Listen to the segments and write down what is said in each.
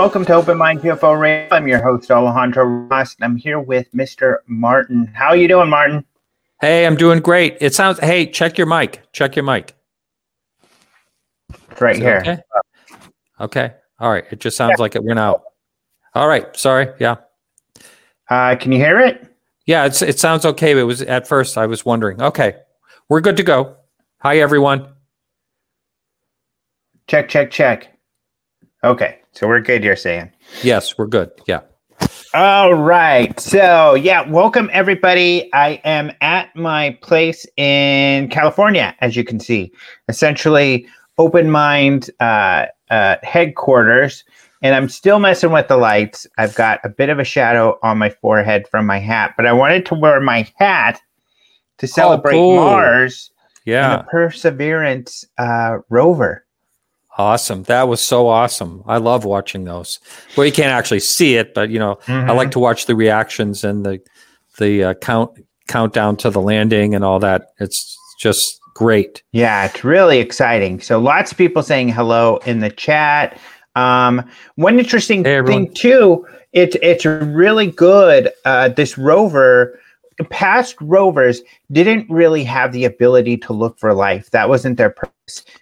Welcome to Open Mind UFO Radio. I'm your host Alejandro Rojas. And I'm here with Mr. Martin. How are you doing, Martin? Hey, I'm doing great. It sounds. Hey, check your mic. Check your mic. It's right here. Okay. Okay. All right. It just sounds like it went out. All right. Sorry. Yeah. Uh, can you hear it? Yeah. It's it sounds okay. It was at first I was wondering. Okay. We're good to go. Hi everyone. Check, check, check. Okay, so we're good. You're saying. Yes, we're good. Yeah. All right. So, yeah, welcome everybody. I am at my place in California, as you can see, essentially open mind uh, uh, headquarters. And I'm still messing with the lights. I've got a bit of a shadow on my forehead from my hat, but I wanted to wear my hat to celebrate cool. Mars and Yeah. the Perseverance uh, rover. Awesome. That was so awesome. I love watching those. Well, you can't actually see it, but you know, I like to watch the reactions and the the uh, count countdown to the landing and all that. It's just great. Yeah, it's really exciting. So lots of people saying hello in the chat. Um, one interesting Hey, thing too, it's it's really good. Uh, this rover, past rovers didn't really have the ability to look for life. That wasn't their purpose.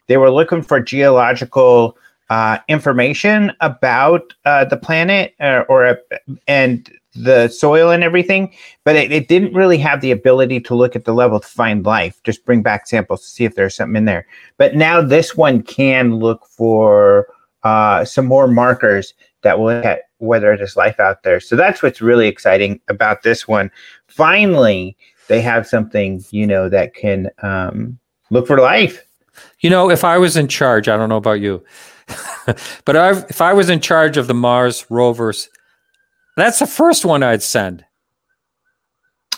They were looking for geological uh, information about uh, the planet uh, or and the soil and everything, but it, it didn't really have the ability to look at the level to find life. Just bring back samples to see if there's something in there. But now this one can look for uh, some more markers that will look at whether there's life out there. So that's what's really exciting about this one. Finally, they have something you know that can um, look for life. You know, if I was in charge, I don't know about you, but I, if I was in charge of the Mars rovers, that's the first one I'd send.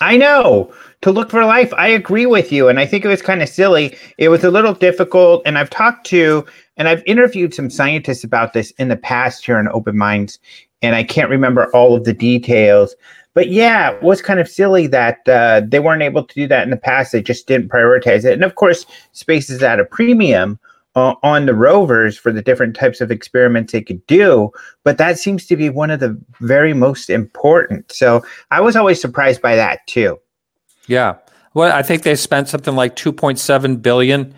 I know to look for life. I agree with you. And I think it was kind of silly. It was a little difficult. And I've talked to and I've interviewed some scientists about this in the past here on Open Minds. And I can't remember all of the details. But yeah, it was kind of silly that uh, they weren't able to do that in the past. They just didn't prioritize it. And of course, space is at a premium uh, on the rovers for the different types of experiments they could do. But that seems to be one of the very most important. So I was always surprised by that too. Yeah. Well, I think they spent something like 2.7 billion.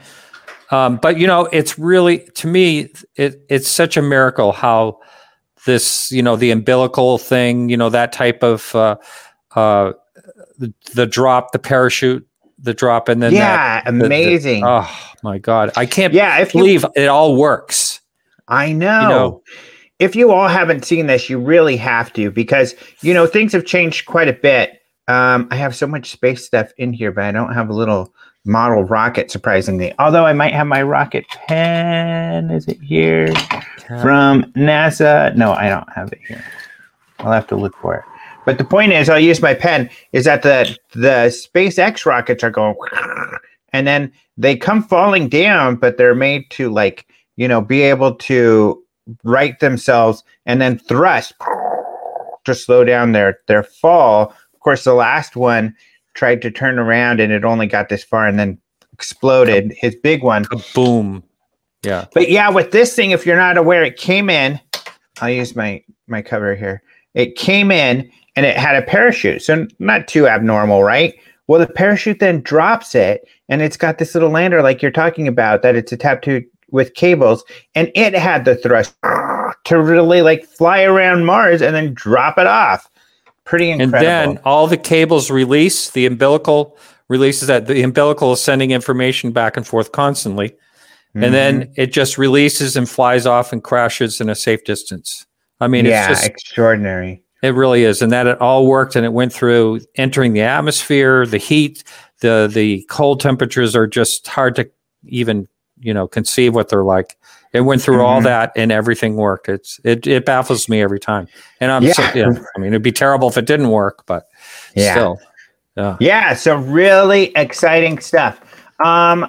Um, but you know, it's really to me, it, it's such a miracle how this, you know, the umbilical thing, you know, that type of uh, uh, the, the drop, the parachute, the drop, and then yeah, that, the- the- amazing. oh my god, I can't yeah, if you, believe it all works. I know. know. If you all haven't seen this, you really have to because you know things have changed quite a bit. Um, I have so much space stuff in here, but I don't have a little model rocket. Surprisingly, although I might have my rocket pen. Is it here from NASA? No, I don't have it here. I'll have to look for it. But the point is, I'll use my pen. Is that the the SpaceX rockets are going, and then they come falling down, but they're made to like you know be able to right themselves and then thrust to slow down their their fall. Of course, the last one tried to turn around and it only got this far and then exploded. His big one. Boom. Yeah. But yeah, with this thing, if you're not aware, it came in. I'll use my my cover here. It came in and it had a parachute, so not too abnormal, right? Well, the parachute then drops it, and it's got this little lander, like you're talking about, that it's attached to with cables, and it had the thrust to really like fly around Mars and then drop it off. Pretty incredible. And then all the cables release, the umbilical releases that the umbilical is sending information back and forth constantly. And Mm-hmm. then it just releases and flies off and crashes in a safe distance. I mean, yeah, it's just extraordinary. It really is, and that it all worked, and it went through entering the atmosphere, the heat, the the cold temperatures are just hard to even you know conceive what they're like. It went through all Mhm. that, and everything worked. It's it it baffles me every time, and I'm Yeah. so, yeah. I mean, it'd be terrible if it didn't work, but Yeah. still, yeah. Yeah, so really exciting stuff. Um,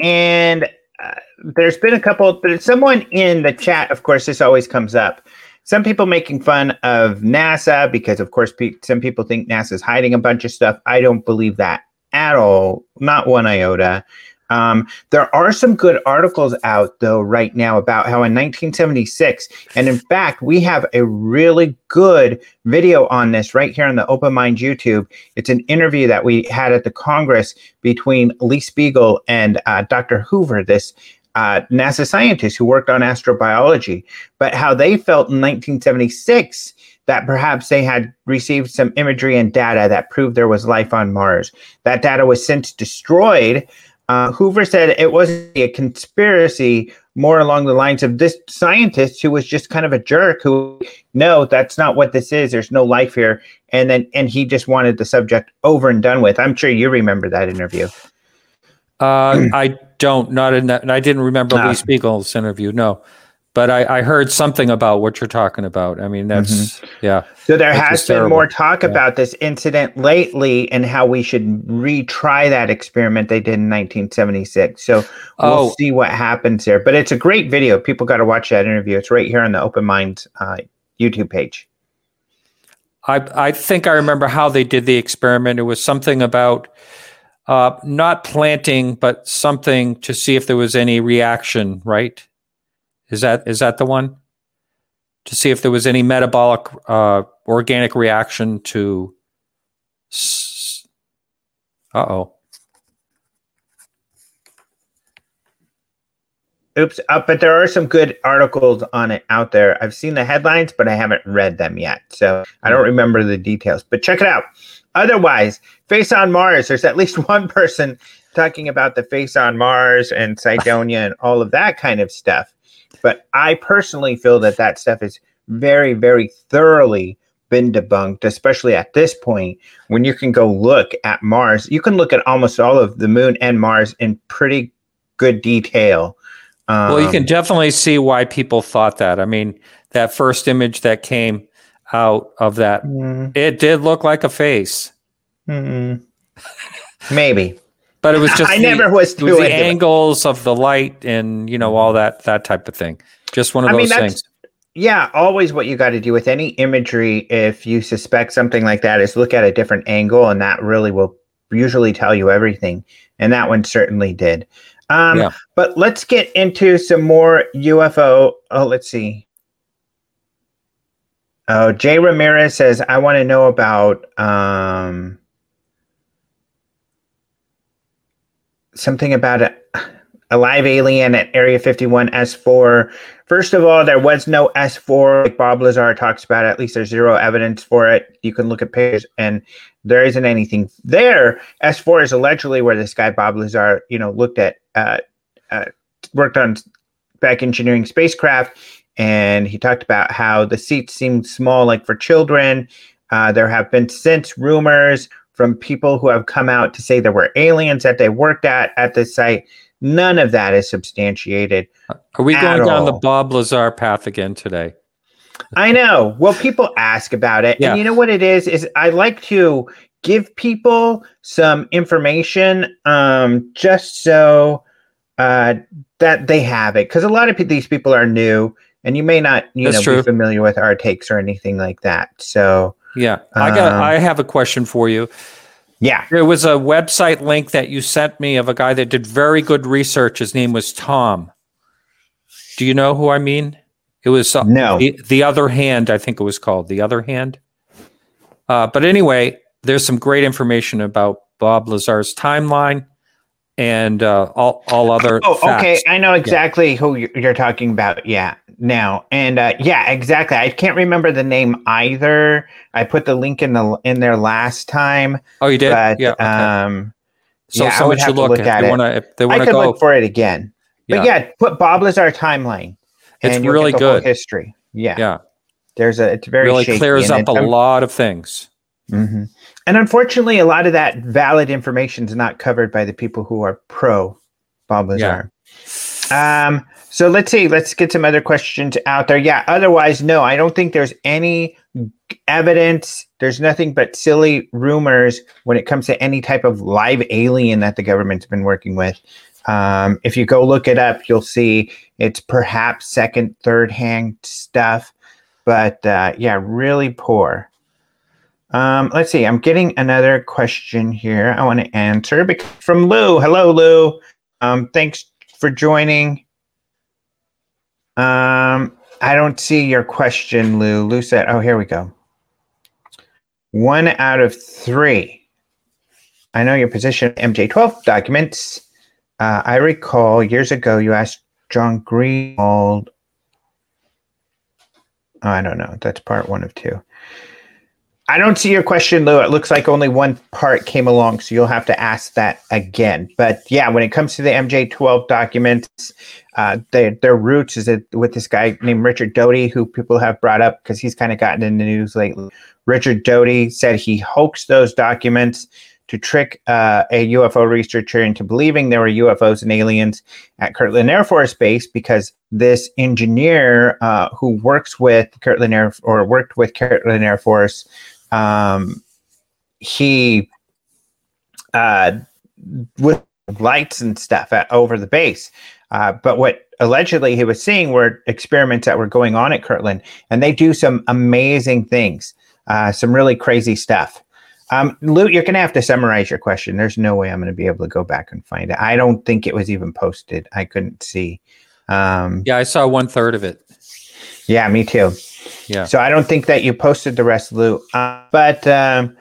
and uh, there's been a couple. There's someone in the chat. Of course, this always comes up. Some people making fun of NASA because, of course, pe- some people think NASA's hiding a bunch of stuff. I don't believe that at all. Not one iota. Um, there are some good articles out though right now about how in 1976, and in fact, we have a really good video on this right here on the Open Mind YouTube. It's an interview that we had at the Congress between Lee Spiegel and uh, Dr. Hoover, this uh, NASA scientist who worked on astrobiology, but how they felt in 1976 that perhaps they had received some imagery and data that proved there was life on Mars. That data was since destroyed. Uh, Hoover said it wasn't a conspiracy, more along the lines of this scientist who was just kind of a jerk who, no, that's not what this is. There's no life here. And then, and he just wanted the subject over and done with. I'm sure you remember that interview. Uh, I don't, not in that. And I didn't remember Ah. Lee Spiegel's interview. No, but I, I heard something about what you're talking about. I mean, that's yeah. So there has been terrible. more talk Yeah. about this incident lately and how we should retry that experiment they did in 1976. So we'll Oh. see what happens there. But it's a great video. People got to watch that interview. It's right here on the Open Mind uh, YouTube page. I I think I remember how they did the experiment. It was something about uh, not planting, but something to see if there was any reaction. Right? Is that is that the one? To see if there was any metabolic uh, organic reaction to. Uh oh. Oops. Uh, but there are some good articles on it out there. I've seen the headlines, but I haven't read them yet. So I don't remember the details. But check it out. Otherwise, Face on Mars, there's at least one person talking about the face on Mars and Cydonia and all of that kind of stuff. But I personally feel that that stuff is very, very thoroughly been debunked, especially at this point when you can go look at Mars. You can look at almost all of the moon and Mars in pretty good detail. Um, Well, you can definitely see why people thought that. I mean, that first image that came out of that, mm, it did look like a face, mm, maybe. But it was just I the- never was was the angles of the light and you know all that that type of thing. Just one of I those that's- things. Yeah, always what you got to do with any imagery, if you suspect something like that, is look at a different angle, and that really will usually tell you everything. And that one certainly did. Um, Yeah. But let's get into some more UFO. Oh, let's see. Oh, Jay Ramirez says, I want to know about um, something about a, a live alien at Area 51 S4. First of all, there was no S4 like Bob Lazar talks about. At least there's zero evidence for it. You can look at pictures and there isn't anything there. S4 is allegedly where this guy Bob Lazar, you know, looked at, uh, uh, worked on back engineering spacecraft, and he talked about how the seats seemed small, like for children. Uh, there have been since rumors from people who have come out to say there were aliens that they worked at at the site. None of that is substantiated. Are we going down the. Bob Lazar path again today? I know. Well, people ask about it. Yeah. And you know what it is is I like to give people some information um just so uh that they have it cuz a lot of pe- these people are new and you may not you That's know true. be familiar with our takes or anything like that. So, Yeah, I got. Um, I have a question for you. yeah. There was a website link that you sent me of a guy that did very good research. His name was Tom. Do you know who I mean? It was uh, No. the, the other hand. I think it was called the other hand. Uh, but anyway, there's some great information about Bob Lazar's timeline and uh, all all other. Oh, facts. okay. I know exactly who you're you're talking about. Yeah, now and uh, yeah, exactly. I can't remember the name either. I put the link in the in there last time, Oh, you did. but yeah. Okay. um, so yeah, I someone should to look, look at. at They it. to. If they I want to could go. look for it again. But yeah, put Bob Lazar timeline. It's and really get the whole good. history. Yeah. Yeah. There's a it's very really clears up a um, lot of things. mhm. And unfortunately, a lot of that valid information is not covered by the people who are pro Bob Lazar. Um, so let's see. Let's get some other questions out there. Yeah. Otherwise, no, I don't think there's any evidence. There's nothing but silly rumors when it comes to any type of live alien that the government's been working with. Um, if you go look it up, you'll see it's perhaps second, third hand stuff, but uh, yeah, really poor. Um, let's see. I'm getting another question here. I want to answer from Lou. Hello, Lou. Um, thanks for joining. Um, I don't see your question, Lou. Lou said, "Oh, here we go. One out of three. I know your position MJ12 documents. Uh, I recall years ago you asked John Greenewald. Oh, I don't know. That's part one of two. I don't see your question, Lou. It looks like only one part came along, so you'll have to ask that again. But yeah, when it comes to the MJ12 documents, uh, their their roots is it with this guy named Richard Doty, who people have brought up because he's kind of gotten in the news lately. Richard Doty said he hoaxed those documents to trick uh, a UFO researcher into believing there were UFOs and aliens at Kirtland Air Force Base because this engineer uh, who works with Kirtland Air or worked with Kirtland Air Force, um, he uh, with lights and stuff at, over the base. Uh, but what allegedly he was seeing were experiments that were going on at Kirtland, and they do some amazing things, uh, some really crazy stuff. Um, Lou, you're going to have to summarize your question. There's no way I'm going to be able to go back and find it. I don't think it was even posted. I couldn't see. Um, Yeah, I saw one third of it. yeah, me too. Yeah. So I don't think that you posted the rest, Lou. Uh, but um,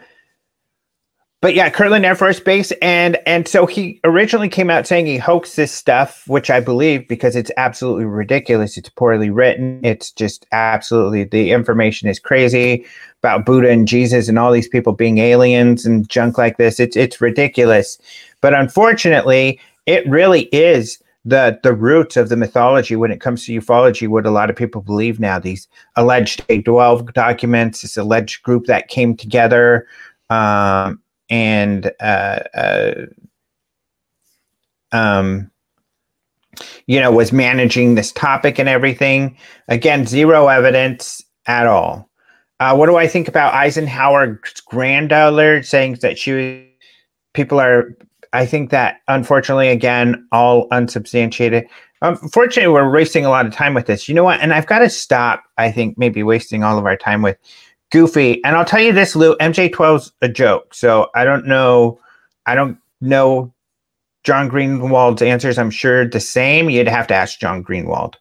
but yeah, Kirtland Air Force Base, and and so he originally came out saying he hoaxed this stuff, which I believe because it's absolutely ridiculous. It's poorly written. It's just absolutely the information is crazy about Buddha and Jesus and all these people being aliens and junk like this. It's it's ridiculous. But unfortunately, it really is the the roots of the mythology when it comes to ufology what a lot of people believe now these alleged A12 documents this alleged group that came together um, and uh, uh, um, you know was managing this topic and everything. Again zero evidence at all. Uh, what do i think about eisenhower's granddaughter saying that she was people are I think that unfortunately, again, all unsubstantiated. Um, unfortunately, we're wasting a lot of time with this. You know what? And I've got to stop. I think maybe wasting all of our time with Goofy. And I'll tell you this, Lou. MJ12's a joke. So I don't know. I don't know John Greenewald's answers. I'm sure the same. You'd have to ask John Greenewald.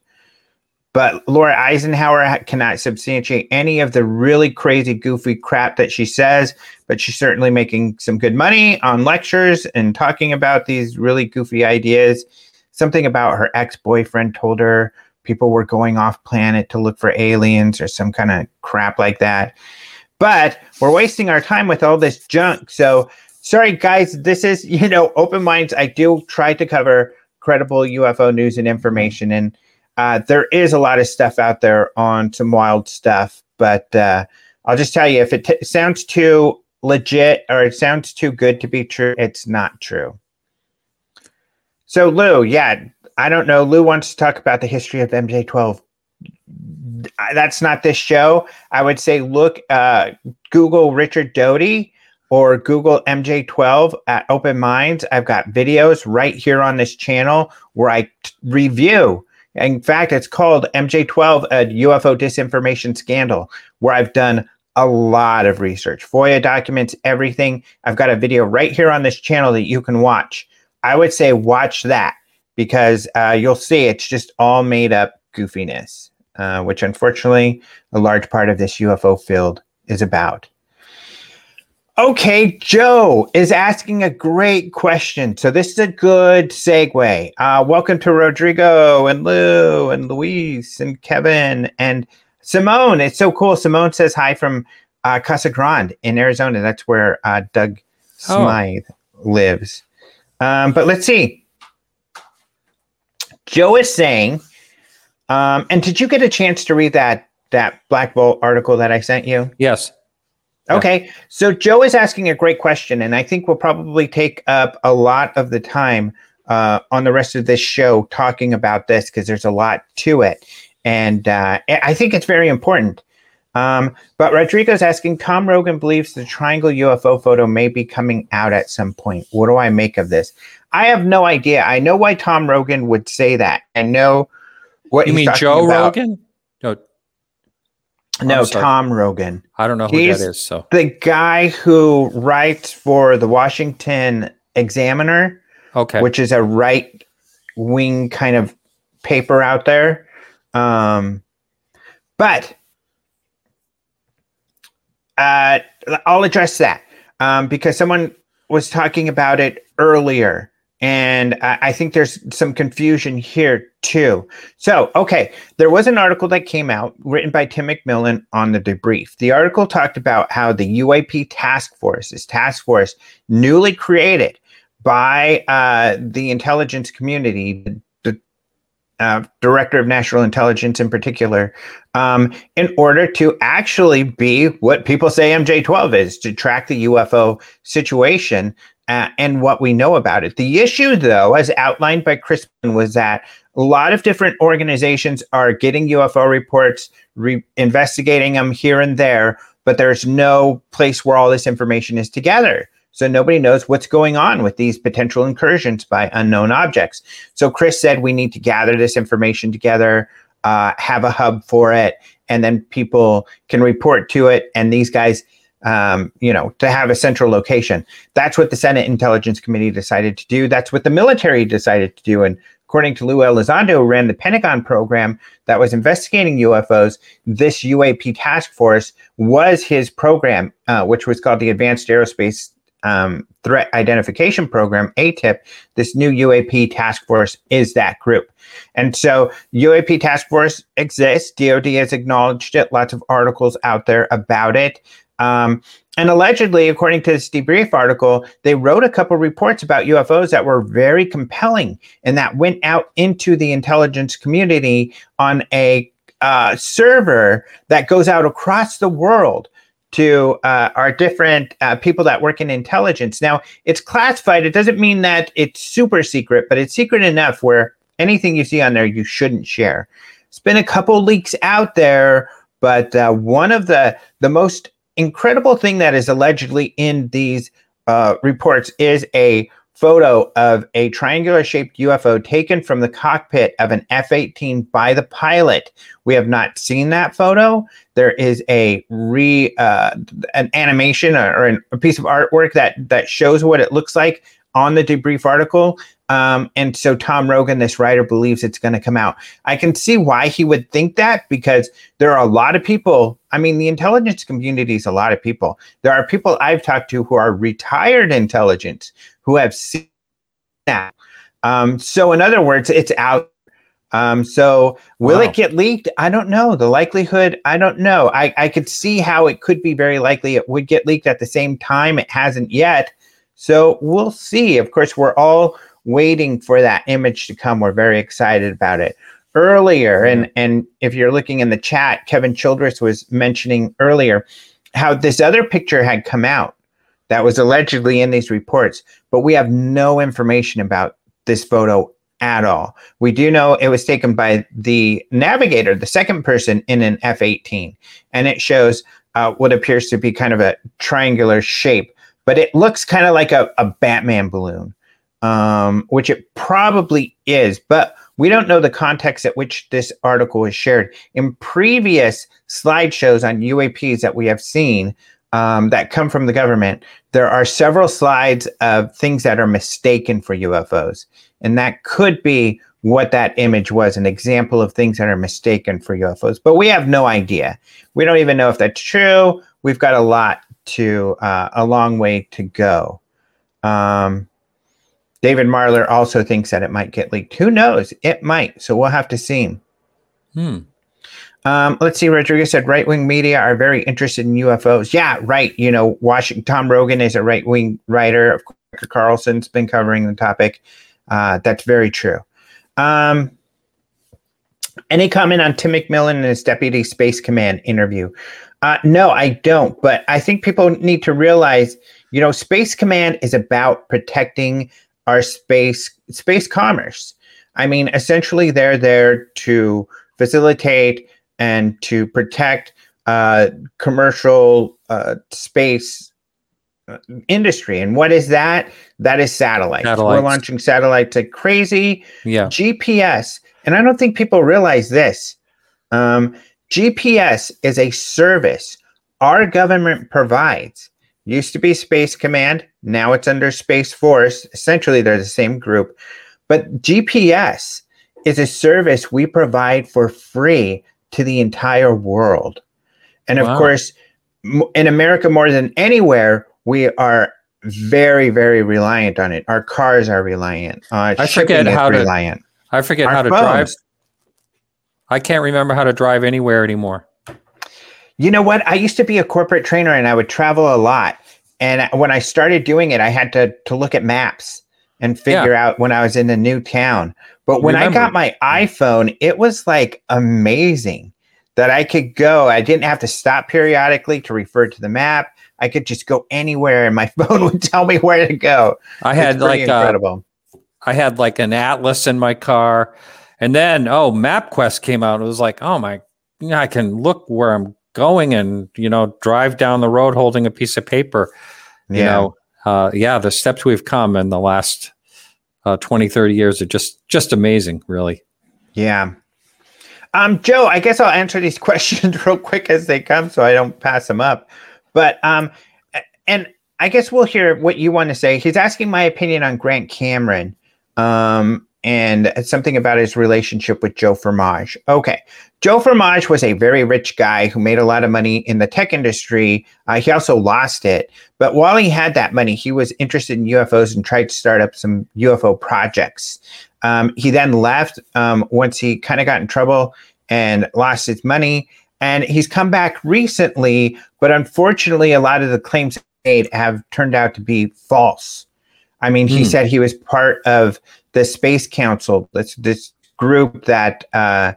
But Laura Eisenhower cannot substantiate any of the really crazy, goofy crap that she says. But she's certainly making some good money on lectures and talking about these really goofy ideas. Something about her ex boyfriend told her people were going off planet to look for aliens or some kind of crap like that. But we're wasting our time with all this junk. So sorry, guys. This is, you know, open minds. I do try to cover credible UFO news and information. And uh, there is a lot of stuff out there on some wild stuff, but uh, I'll just tell you if it t- sounds too legit or it sounds too good to be true, it's not true. So, Lou, yeah, I don't know. Lou wants to talk about the history of MJ12. That's not this show. I would say look, uh, Google Richard Doty or Google MJ12 at Open Minds. I've got videos right here on this channel where I t- review in fact, it's called MJ12, a UFO disinformation scandal, where I've done a lot of research, FOIA documents, everything. I've got a video right here on this channel that you can watch. I would say watch that because uh, you'll see it's just all made up goofiness, uh, which unfortunately a large part of this UFO field is about. Okay, Joe is asking a great question. So this is a good segue. Uh, welcome to Rodrigo and Lou and Luis and Kevin and Simone. It's so cool. Simone says hi from uh, Casa Grande in Arizona. That's where uh, Doug Oh. Smythe lives. Um, but let's see. Joe is saying, um, and did you get a chance to read that that Black Vault article that I sent you? Yes. Okay. So Joe is asking a great question, and I think we'll probably take up a lot of the time uh, on the rest of this show talking about this because there's a lot to it. And uh, I think it's very important. Um, but Rodrigo's asking Tom Rogan believes the triangle UFO photo may be coming out at some point. What do I make of this? I have no idea. I know why Tom Rogan would say that. I know what you mean, Joe about. Rogan? No, Tom Rogan. I don't know who He's that is. So the guy who writes for the Washington Examiner, okay, which is a right wing kind of paper out there. Um, but uh, I'll address that um, because someone was talking about it earlier. And I think there's some confusion here too. So, okay, there was an article that came out written by Tim McMillan on the debrief. The article talked about how the UAP task force, this task force newly created by uh, the intelligence community, the uh, director of national intelligence in particular, um, in order to actually be what people say MJ12 is to track the UFO situation uh, and what we know about it. The issue, though, as outlined by Crispin, was that a lot of different organizations are getting UFO reports, re- investigating them here and there, but there's no place where all this information is together. So nobody knows what's going on with these potential incursions by unknown objects. So Chris said we need to gather this information together, uh, have a hub for it, and then people can report to it. And these guys um, you know, to have a central location. That's what the Senate Intelligence Committee decided to do. That's what the military decided to do. And according to Lue Elizondo, who ran the Pentagon program that was investigating UFOs, this UAP task force was his program, uh, which was called the Advanced Aerospace um, Threat Identification Program, ATIP. This new UAP task force is that group. And so UAP task force exists. DoD has acknowledged it. Lots of articles out there about it. Um, and allegedly, according to this debrief article, they wrote a couple reports about UFOs that were very compelling and that went out into the intelligence community on a uh, server that goes out across the world to uh, our different uh, people that work in intelligence. Now, it's classified. It doesn't mean that it's super secret, but it's secret enough where anything you see on there you shouldn't share. It's been a couple leaks out there, but uh, one of the the most incredible thing that is allegedly in these uh, reports is a photo of a triangular shaped UFO taken from the cockpit of an F 18 by the pilot. We have not seen that photo. There is a re uh, an animation or, or a piece of artwork that that shows what it looks like on the debrief article. Um, and so Tom Rogan, this writer, believes it's going to come out. I can see why he would think that because there are a lot of people. I mean, the intelligence community is a lot of people. There are people I've talked to who are retired intelligence who have seen that. Um, so, in other words, it's out. Um, so, will wow. it get leaked? I don't know. The likelihood, I don't know. I, I could see how it could be very likely it would get leaked at the same time. It hasn't yet. So, we'll see. Of course, we're all waiting for that image to come. We're very excited about it. Earlier, and and if you're looking in the chat, Kevin Childress was mentioning earlier how this other picture had come out that was allegedly in these reports, but we have no information about this photo at all. We do know it was taken by the navigator, the second person in an F 18, and it shows uh, what appears to be kind of a triangular shape, but it looks kind of like a, a Batman balloon um, which it probably is, but we don't know the context at which this article is shared. In previous slideshows on UAPs that we have seen um, that come from the government, there are several slides of things that are mistaken for UFOs. And that could be what that image was an example of things that are mistaken for UFOs. But we have no idea. We don't even know if that's true. We've got a lot to, uh, a long way to go. Um, David Marler also thinks that it might get leaked. Who knows? It might. So we'll have to see. Hmm. Um, let's see. Rodriguez said right wing media are very interested in UFOs. Yeah, right. You know, Washington. Tom Rogan is a right wing writer. Of course, Carlson's been covering the topic. Uh, that's very true. Um, Any comment on Tim McMillan and his Deputy Space Command interview? Uh, no, I don't. But I think people need to realize, you know, Space Command is about protecting our space space commerce. I mean, essentially, they're there to facilitate and to protect uh, commercial uh, space uh, industry. And what is that? That is satellites. Satellites. We're launching satellites like crazy. Yeah. GPS, and I don't think people realize this. Um, GPS is a service our government provides. Used to be Space Command, now it's under Space Force. Essentially, they're the same group. But GPS is a service we provide for free to the entire world. And of course, in America more than anywhere, we are very, very reliant on it. Our cars are reliant. Uh, I forget how to- I forget Our how to phones. drive. I can't remember how to drive anywhere anymore. You know what? I used to be a corporate trainer and I would travel a lot. And when I started doing it, I had to to look at maps and figure out when I was in a new town. But when I got my iPhone, it was like amazing that I could go. I didn't have to stop periodically to refer to the map. I could just go anywhere and my phone would tell me where to go. I had like uh, incredible. I had like an atlas in my car, and then oh, MapQuest came out. It was like, oh my, I can look where I'm going and you know drive down the road holding a piece of paper. You yeah. know, uh, yeah, the steps we've come in the last uh, 20, 30 years are just just amazing, really. Yeah. Um, Joe, I guess I'll answer these questions real quick as they come so I don't pass them up. But um and I guess we'll hear what you want to say. He's asking my opinion on Grant Cameron. Um and something about his relationship with Joe Firmage. Okay. Joe Firmage was a very rich guy who made a lot of money in the tech industry. Uh, he also lost it. But while he had that money, he was interested in UFOs and tried to start up some UFO projects. Um, he then left um, once he kind of got in trouble and lost his money. And he's come back recently, but unfortunately, a lot of the claims made have turned out to be false. I mean, he Hmm. said he was part of the Space Council, this this group that uh,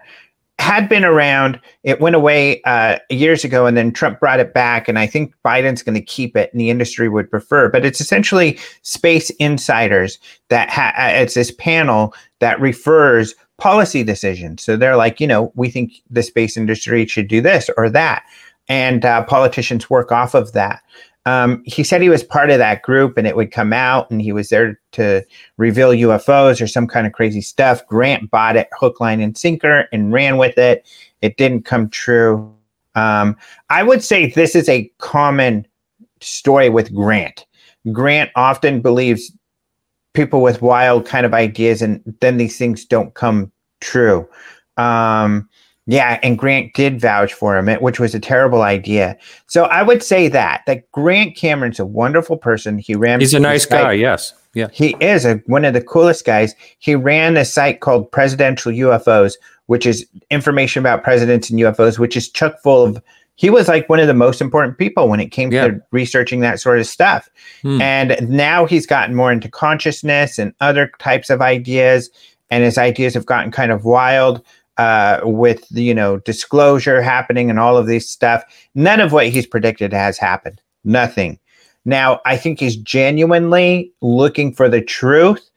had been around. It went away uh, years ago, and then Trump brought it back. And I think Biden's going to keep it, and the industry would prefer. But it's essentially space insiders that ha- uh, it's this panel that refers policy decisions. So they're like, you know, we think the space industry should do this or that, and uh, politicians work off of that. Um, he said he was part of that group and it would come out and he was there to reveal UFOs or some kind of crazy stuff. Grant bought it hook, line, and sinker and ran with it. It didn't come true. Um, I would say this is a common story with Grant. Grant often believes people with wild kind of ideas and then these things don't come true. Um, yeah, and Grant did vouch for him, which was a terrible idea. So I would say that that Grant Cameron's a wonderful person. He ran. He's a nice guy. Yes. Yeah. He is a, one of the coolest guys. He ran a site called Presidential UFOs, which is information about presidents and UFOs, which is chock full of. He was like one of the most important people when it came Yeah. to researching that sort of stuff. Hmm. And now he's gotten more into consciousness and other types of ideas, and his ideas have gotten kind of wild uh, with you know disclosure happening and all of this stuff. None of what he's predicted has happened. Nothing. Now I think he's genuinely looking for the truth,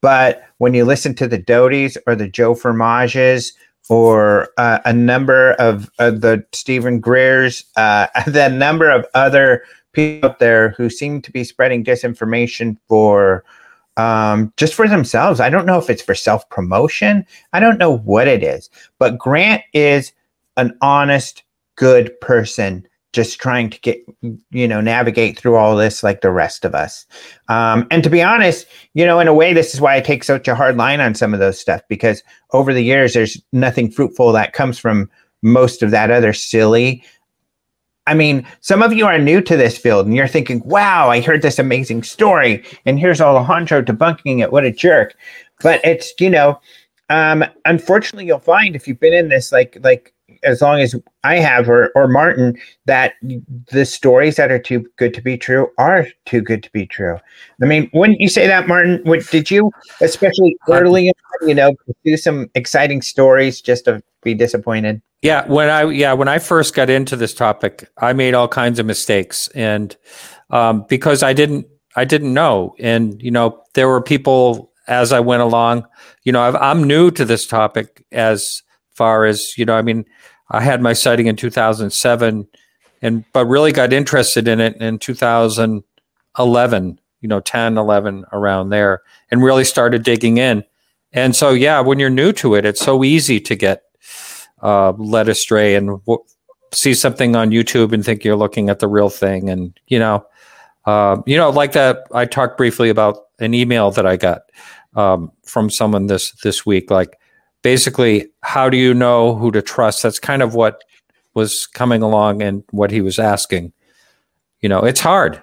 but when you listen to the Doties or the Joe Firmages or uh, a number of, of the Steven Greers, uh, the number of other people out there who seem to be spreading disinformation for um, just for themselves. I don't know if it's for self promotion. I don't know what it is, but Grant is an honest, good person just trying to get you know navigate through all this like the rest of us um, and to be honest you know in a way this is why i take such a hard line on some of those stuff because over the years there's nothing fruitful that comes from most of that other silly I mean, some of you are new to this field and you're thinking, wow, I heard this amazing story and here's Alejandro debunking it. What a jerk. But it's, you know, um, unfortunately you'll find if you've been in this like like as long as I have or or Martin that the stories that are too good to be true are too good to be true. I mean, wouldn't you say that, Martin? What, did you, especially early, you know, do some exciting stories just to be disappointed? Yeah, when I yeah when I first got into this topic, I made all kinds of mistakes, and um, because I didn't I didn't know, and you know there were people as I went along. You know, i am new to this topic as far as you know. I mean, I had my sighting in 2007, and but really got interested in it in 2011. You know, 10, 11, around there, and really started digging in. And so, yeah, when you're new to it, it's so easy to get uh, led astray and w- see something on YouTube and think you're looking at the real thing. And you know, uh, you know, like that. I talked briefly about an email that I got um, from someone this this week. Like, basically, how do you know who to trust? That's kind of what was coming along and what he was asking. You know, it's hard.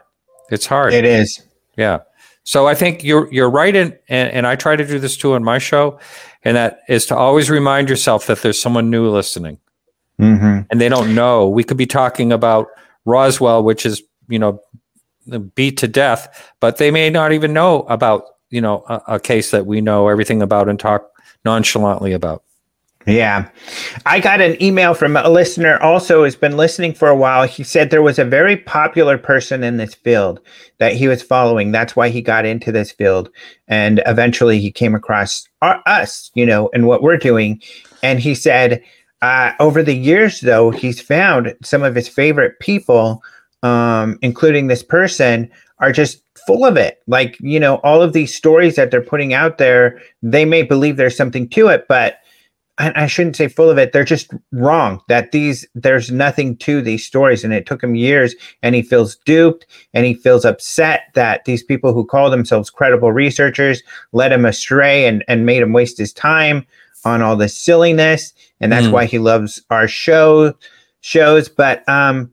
It's hard. It is. Yeah. So I think you're you're right in, and, and I try to do this too in my show, and that is to always remind yourself that there's someone new listening, mm-hmm. and they don't know. We could be talking about Roswell, which is you know beat to death, but they may not even know about you know a, a case that we know everything about and talk nonchalantly about. Yeah. I got an email from a listener also who's been listening for a while. He said there was a very popular person in this field that he was following. That's why he got into this field. And eventually he came across our, us, you know, and what we're doing. And he said, uh, over the years, though, he's found some of his favorite people um, including this person, are just full of it. Like, you know, all of these stories that they're putting out there, they may believe there's something to it, but I, I shouldn't say full of it. They're just wrong. That these, there's nothing to these stories. And it took him years and he feels duped and he feels upset that these people who call themselves credible researchers led him astray and, and made him waste his time on all this silliness. And that's mm. why he loves our show shows. But, um,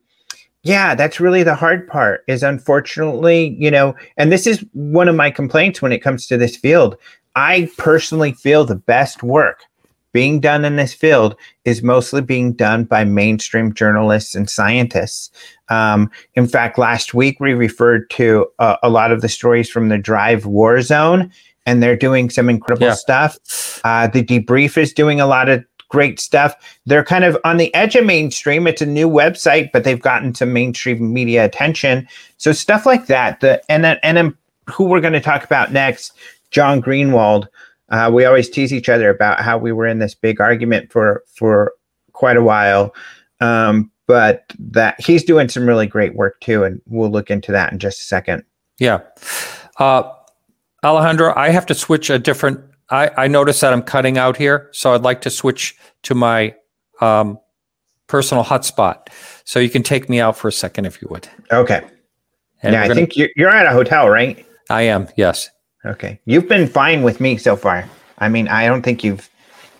yeah that's really the hard part is unfortunately you know and this is one of my complaints when it comes to this field. I personally feel the best work being done in this field is mostly being done by mainstream journalists and scientists. Um, in fact last week we referred to uh, a lot of the stories from the drive war zone and they're doing some incredible yeah. stuff. Uh, the debrief is doing a lot of great stuff. They're kind of on the edge of mainstream. It's a new website, but they've gotten some mainstream media attention. So stuff like that. The and then and then who we're going to talk about next, John Greenewald. Uh, we always tease each other about how we were in this big argument for for quite a while. Um, but that he's doing some really great work too, and we'll look into that in just a second. Yeah. Uh, Alejandro, I have to switch a different I, I notice that I'm cutting out here, so I'd like to switch to my um, personal hotspot. So you can take me out for a second if you would. Okay. And yeah, I gonna, think you're, you're at a hotel, right? I am, yes. Okay. You've been fine with me so far. I mean, I don't think you've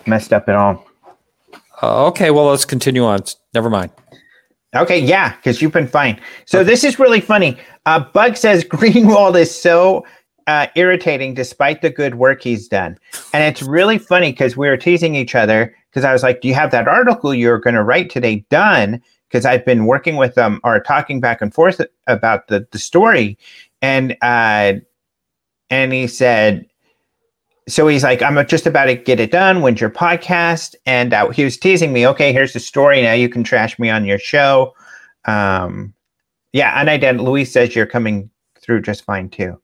messed up at all. Uh, okay, well, let's continue on. Never mind. Okay, yeah, because you've been fine. So okay. this is really funny. Uh, Bug says Greenewald is so uh, irritating despite the good work he's done. And it's really funny because we were teasing each other because I was like, Do you have that article you're going to write today done? Because I've been working with them or talking back and forth about the, the story. And, uh, and he said, so he's like, I'm just about to get it done. When's your podcast? And uh, he was teasing me. Okay, here's the story. Now you can trash me on your show. Um, yeah, and I did. Louise says you're coming through just fine too.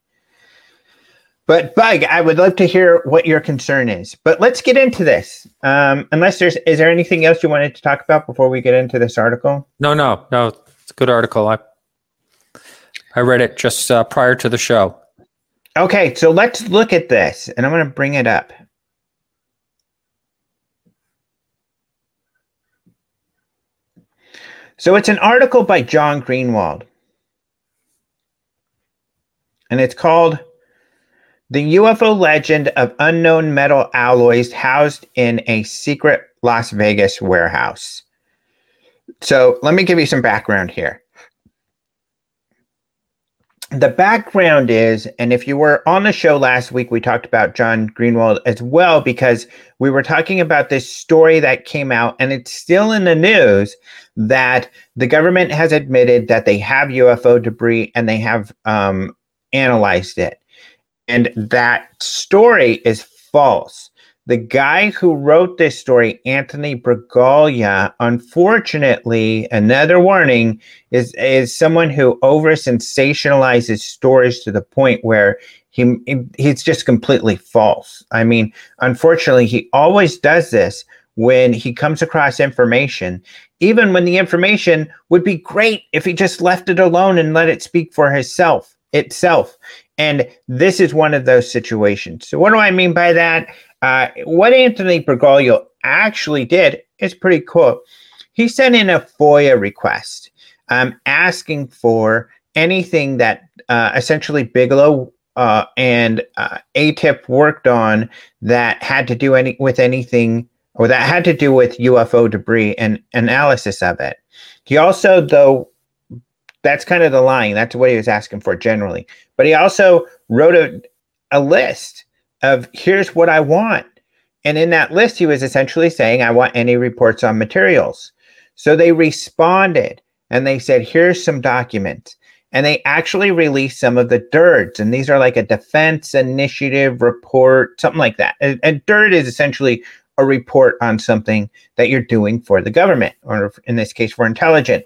But Bug, I would love to hear what your concern is. But let's get into this. Um, unless there's, is there anything else you wanted to talk about before we get into this article? No, no, no. It's a good article. I, I read it just uh, prior to the show. Okay, so let's look at this, and I'm going to bring it up. So it's an article by John Greenewald, and it's called the UFO legend of unknown metal alloys housed in a secret Las Vegas warehouse. So let me give you some background here. the background is, and if you were on the show last week, we talked about John Greenewald as well, because we were talking about this story that came out, and it's still in the news that the government has admitted that they have UFO debris and they have um, analyzed it. And that story is false the guy who wrote this story, Anthony Bragalia, unfortunately, another warning, is is someone who over sensationalizes stories to the point where he he's just completely false. I mean, unfortunately, he always does this when he comes across information, even when the information would be great if he just left it alone and let it speak for himself itself. And this is one of those situations. So, what do I mean by that? Uh, what Anthony Bragalia actually did is pretty cool. He sent in a FOIA request um, asking for anything that uh, essentially Bigelow uh, and uh, ATIP worked on that had to do any with anything or that had to do with UFO debris and analysis of it. He also, though, that's kind of the line. That's what he was asking for generally. But he also wrote a, a list of here's what I want. And in that list, he was essentially saying, I want any reports on materials. So they responded and they said, here's some documents. And they actually released some of the DIRDs. And these are like a defense initiative report, something like that. And, and DIRD is essentially a report on something that you're doing for the government, or in this case, for intelligence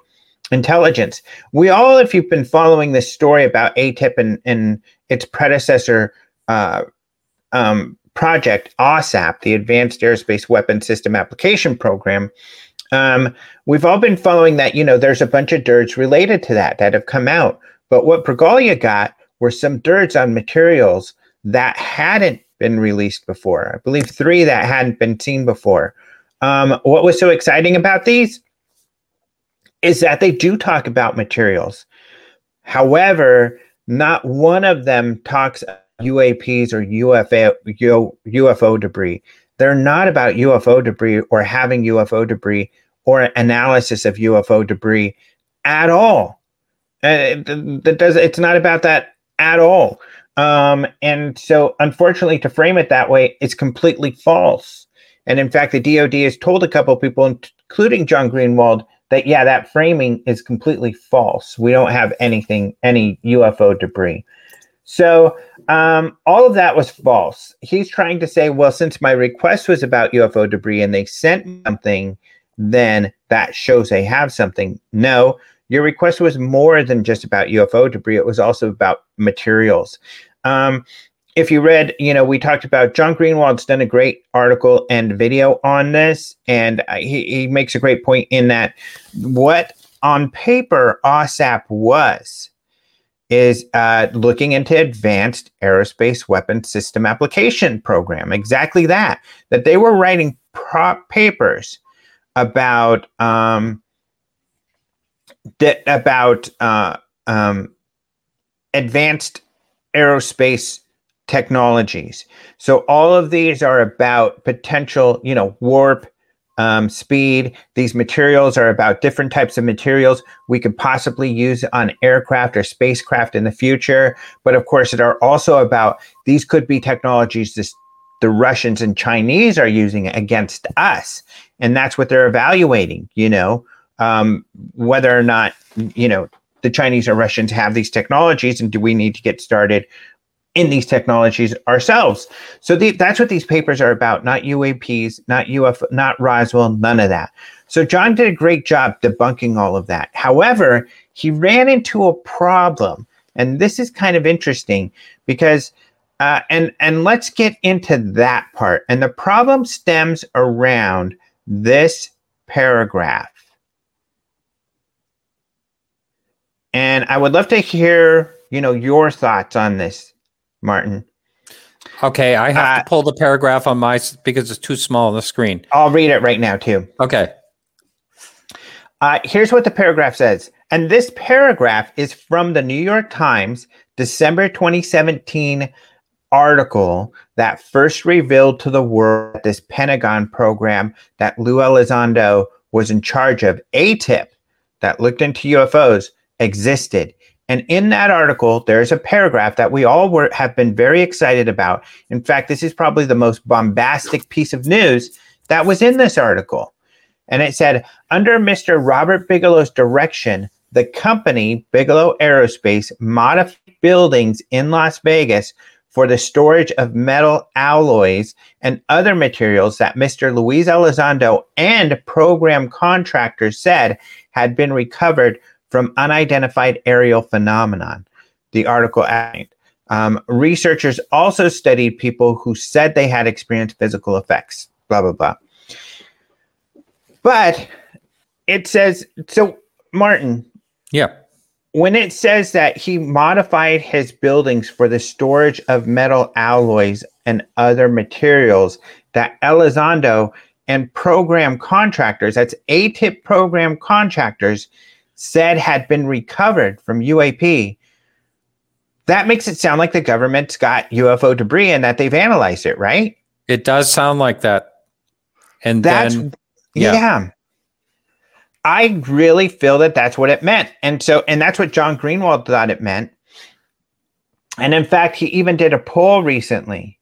intelligence. We all, if you've been following this story about ATIP and, and its predecessor, uh, um, project, AAWSAP, the Advanced Aerospace Weapon System Application Program, um, we've all been following that. You know, there's a bunch of DIRDs related to that that have come out. But what Bragalia got were some DIRDs on materials that hadn't been released before. I believe three that hadn't been seen before. Um, what was so exciting about these is that they do talk about materials. However, not one of them talks UAPs or UFO, UFO debris. They're not about UFO debris or having UFO debris or analysis of UFO debris at all. Uh, that does it's not about that at all. Um, and so, unfortunately, to frame it that way, it's completely false. And in fact, the DoD has told a couple of people, including John Greenewald, that yeah, that framing is completely false. We don't have anything, any UFO debris. So um, all of that was false. He's trying to say, well, since my request was about UFO debris and they sent something, then that shows they have something. No, your request was more than just about UFO debris. It was also about materials. Um, if you read, you know, we talked about John Greenewald's done a great article and video on this, and he, he makes a great point in that what on paper AAWSAP was is uh, looking into advanced aerospace weapon system application program. Exactly that. That they were writing prop papers about um, about uh, um, advanced aerospace technologies. So all of these are about potential, you know, warp um, speed. These materials are about different types of materials we could possibly use on aircraft or spacecraft in the future. But of course, it are also about these could be technologies this, the Russians and Chinese are using against us. And that's what they're evaluating, you know, um, whether or not, you know, the Chinese or Russians have these technologies and do we need to get started in these technologies ourselves. So the, that's what these papers are about, not UAPs, not UFO, not Roswell, none of that. So John did a great job debunking all of that. However, he ran into a problem, and this is kind of interesting because uh, and and let's get into that part. And the problem stems around this paragraph. And I would love to hear, you know, your thoughts on this Martin. Okay, I have uh, to pull the paragraph on my because it's too small on the screen. I'll read it right now too. Okay. Uh, here's what the paragraph says, and this paragraph is from the New York Times, December 2017 article that first revealed to the world this Pentagon program that Lue Elizondo was in charge of, ATIP, that looked into UFOs, existed And in that article, there's a paragraph that we all were, have been very excited about. In fact, this is probably the most bombastic piece of news that was in this article. And it said, under Mr. Robert Bigelow's direction, the company, Bigelow Aerospace, modified buildings in Las Vegas for the storage of metal alloys and other materials that Mr. Luis Elizondo and program contractors said had been recovered from unidentified aerial phenomenon. The article added. Um, researchers also studied people who said they had experienced physical effects, blah, blah, blah. But it says, so Martin. Yeah. When it says that he modified his buildings for the storage of metal alloys and other materials that Elizondo and program contractors, that's ATIP program contractors, said had been recovered from UAP, that makes it sound like the government's got UFO debris and that they've analyzed it, right? It does sound like that. And that's, then, yeah. yeah. I really feel that that's what it meant. And so, and that's what John Greenewald thought it meant. And in fact, he even did a poll recently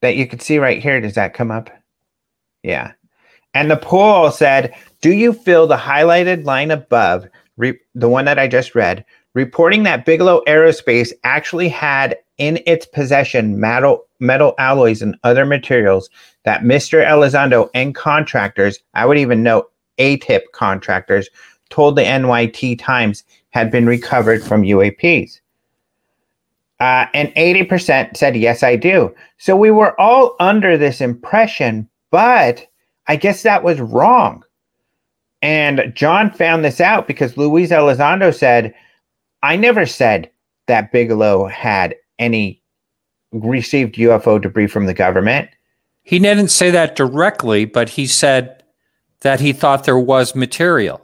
that you can see right here. Does that come up? Yeah. And the poll said, Do you feel the highlighted line above re- the one that I just read, reporting that Bigelow Aerospace actually had in its possession metal, metal alloys and other materials that Mr. Elizondo and contractors, I would even note ATIP contractors, told the NYT Times had been recovered from UAPs. Uh, and 80% said, yes, I do. So we were all under this impression, but I guess that was wrong. And John found this out because Luis Elizondo said, I never said that Bigelow had any received UFO debris from the government. He didn't say that directly, but he said that he thought there was material.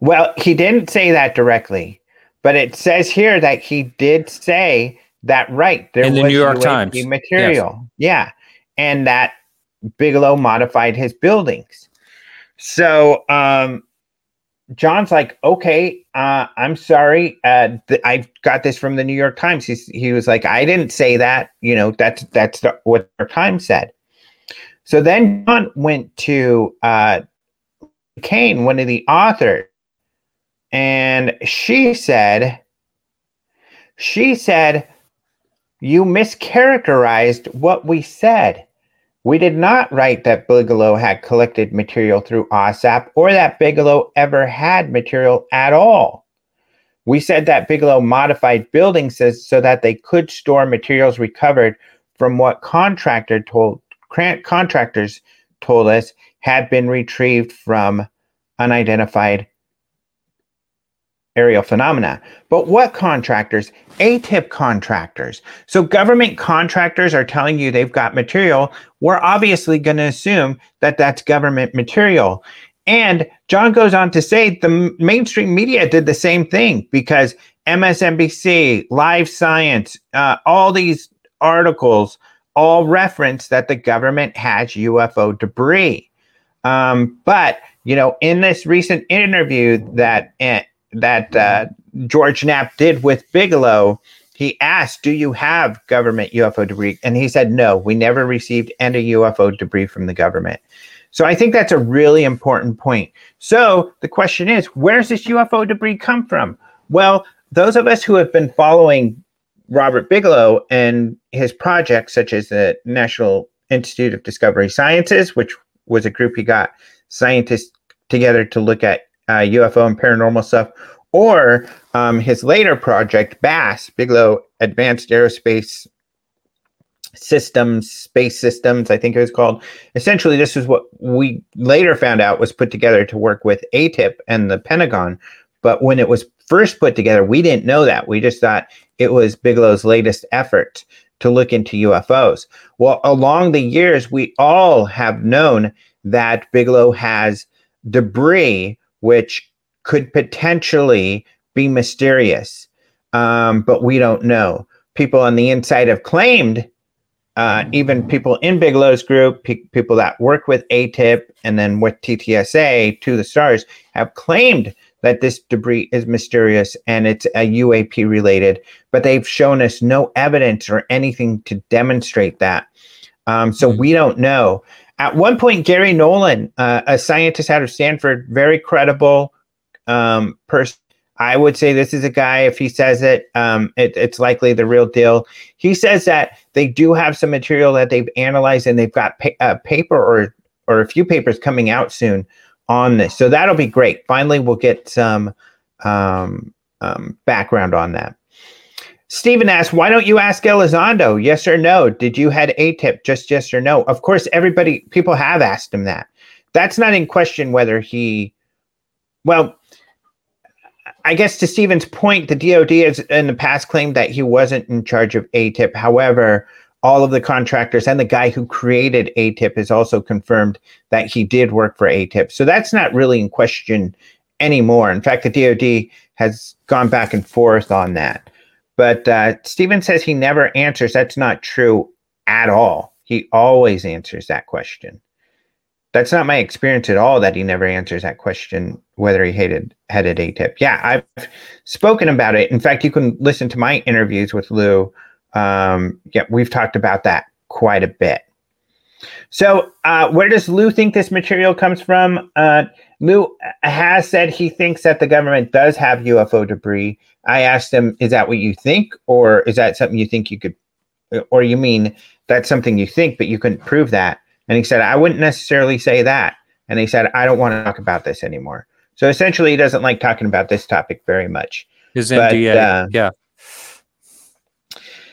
Well, he didn't say that directly, but it says here that he did say that right there in the New York UAP Times material. Yes. Yeah, and that Bigelow modified his buildings. So um, John's like, okay, uh, I'm sorry. Uh, th- I got this from the New York Times. He's, he was like, I didn't say that. You know, that's that's the, what the Times said. So then John went to uh, Kean, one of the authors, and she said, she said, you mischaracterized what we said. We did not write that Bigelow had collected material through AAWSAP or that Bigelow ever had material at all. We said that Bigelow modified buildings so that they could store materials recovered from what contractor told contractors told us had been retrieved from unidentified aerial phenomena. But what contractors? ATIP contractors. So government contractors are telling you they've got material. We're obviously going to assume that that's government material. And John goes on to say the mainstream media did the same thing because MSNBC, Live Science, uh, all these articles all reference that the government has UFO debris. Um, but you know, in this recent interview that eh, that uh, George Knapp did with Bigelow, he asked, "Do you have government UFO debris?" And he said, "No, we never received any UFO debris from the government." So I think that's a really important point. So the question is, where's this UFO debris come from? Well, those of us who have been following Robert Bigelow and his projects, such as the National Institute of Discovery Sciences, which was a group he got scientists together to look at uh, UFO and paranormal stuff, or um, his later project, BASS, Bigelow Advanced Aerospace Systems, Space Systems, I think it was called. Essentially, this is what we later found out was put together to work with ATIP and the Pentagon. But when it was first put together, we didn't know that. We just thought it was Bigelow's latest effort to look into UFOs. Well, along the years, we all have known that Bigelow has debris which could potentially be mysterious, um, but we don't know. People on the inside have claimed, uh, even people in Bigelow's group, pe- people that work with ATIP and then with TTSA to the stars, have claimed that this debris is mysterious and it's a UAP related, but they've shown us no evidence or anything to demonstrate that. Um, so mm-hmm. we don't know. At one point, Garry Nolan, uh, a scientist out of Stanford, very credible um, person. I would say this is a guy, if he says it, um, it, it's likely the real deal. He says that they do have some material that they've analyzed and they've got pa- a paper or, or a few papers coming out soon on this. So that'll be great. Finally, we'll get some um, um, background on that. Stephen asks, why don't you ask Elizondo? Yes or no? Did you had ATIP? Just yes or no? Of course, everybody, people have asked him that. That's not in question whether he, well, I guess to Stephen's point, the DoD has in the past claimed that he wasn't in charge of ATIP. However, all of the contractors and the guy who created ATIP has also confirmed that he did work for ATIP. So that's not really in question anymore. In fact, the DoD has gone back and forth on that. But uh, Stephen says he never answers. That's not true at all. He always answers that question. That's not my experience at all that he never answers that question whether he hated headed ATIP. Yeah, I've spoken about it. In fact, you can listen to my interviews with Lue. Um, yeah, we've talked about that quite a bit. So, uh, where does Lue think this material comes from? Uh, Lue has said he thinks that the government does have UFO debris. I asked him, "Is that what you think, or is that something you think you could, or you mean that's something you think, but you couldn't prove that?" And he said, "I wouldn't necessarily say that." And he said, "I don't want to talk about this anymore." So essentially, he doesn't like talking about this topic very much. His NDA, uh, yeah.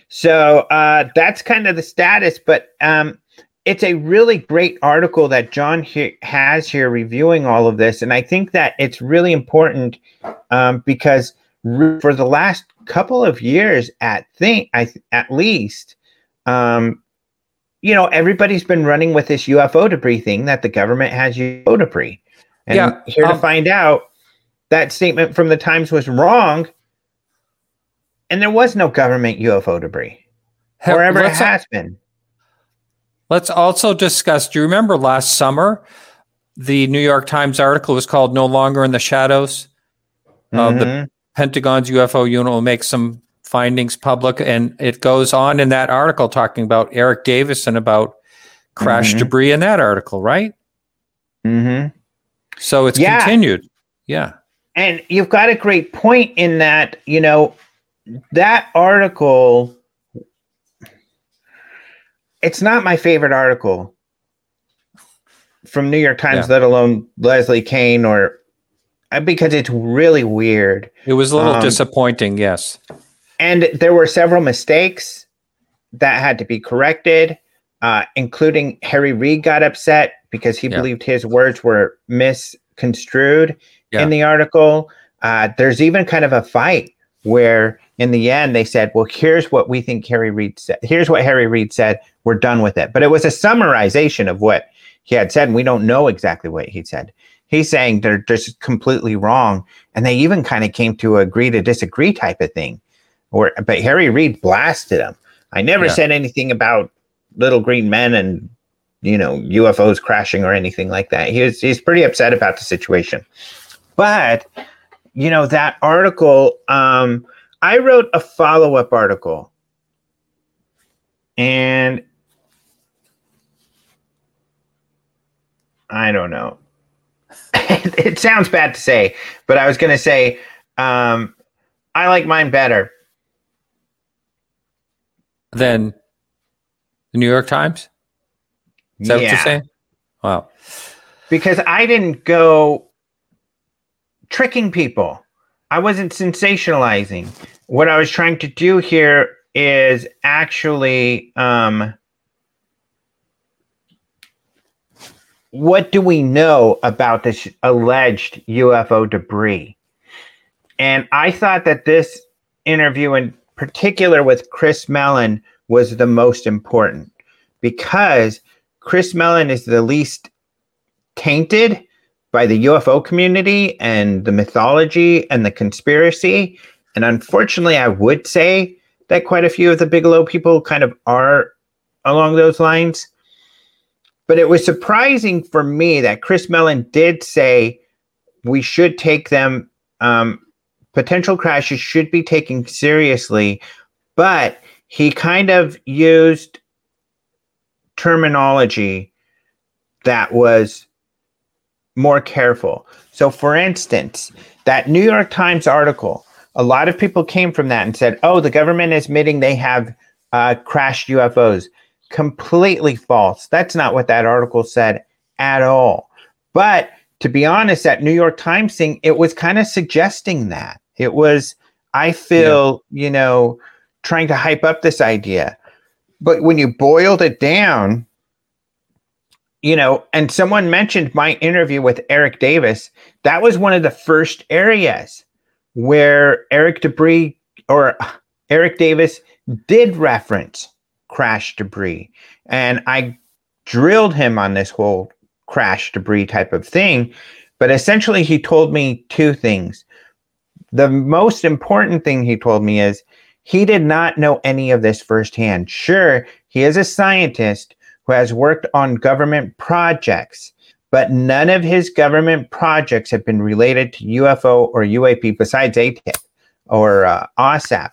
So uh, that's kind of the status, but um, it's a really great article that John he- has here reviewing all of this, and I think that it's really important um, because re- for the last couple of years, at think I th- at least, um, you know, everybody's been running with this UFO debris thing that the government has UFO debris, and yeah, here um, to find out that statement from the Times was wrong, and there was no government UFO debris, or ever has been Let's also discuss. Do you remember last summer the New York Times article was called "No Longer in the Shadows"? Mm-hmm. Uh, the Pentagon's UFO unit will make some findings public, and it goes on in that article talking about Eric Davison about crash mm-hmm. debris in that article, right? Mm-hmm. So it's yeah. continued. Yeah. And you've got a great point in that, you know, that article it's not my favorite article from New York Times, yeah. let alone Leslie Kean or uh, because it's really weird. It was a little um, disappointing, yes. And there were several mistakes that had to be corrected, uh, including Harry Reid got upset because he yeah. believed his words were misconstrued yeah. in the article. Uh, there's even kind of a fight where in the end they said, well, here's what we think Harry Reid said. Here's what Harry Reid said. We're done with it. But it was a summarization of what he had said. And we don't know exactly what he said. He's saying they're just completely wrong. And they even kind of came to agree to disagree type of thing. Or but Harry Reid blasted him. I never yeah. said anything about little green men and you know UFOs crashing or anything like that. He was, he's pretty upset about the situation. But you know that article um I wrote a follow up article, and I don't know. it sounds bad to say, but I was going to say um, I like mine better than the New York Times. Is that yeah. what you're saying? Wow. Because I didn't go tricking people. I wasn't sensationalizing. What I was trying to do here is actually um, what do we know about this alleged UFO debris? And I thought that this interview, in particular with Chris Mellon, was the most important because Chris Mellon is the least tainted by the UFO community and the mythology and the conspiracy. And unfortunately, I would say that quite a few of the Bigelow people kind of are along those lines. But it was surprising for me that Chris Mellon did say we should take them um, potential crashes should be taken seriously, but he kind of used terminology that was more careful. So, for instance, that New York Times article, a lot of people came from that and said, oh, the government is admitting they have uh, crashed UFOs. Completely false. That's not what that article said at all. But to be honest, that New York Times thing, it was kind of suggesting that. It was, I feel, yeah. you know, trying to hype up this idea. But when you boiled it down, you know, and someone mentioned my interview with Eric Davis, that was one of the first areas where Eric Debris or Eric Davis did reference crash debris. And I drilled him on this whole crash debris type of thing. But essentially, he told me two things. The most important thing he told me is he did not know any of this firsthand. Sure, he is a scientist who has worked on government projects, but none of his government projects have been related to UFO or UAP besides ATIP or uh, AAWSAP,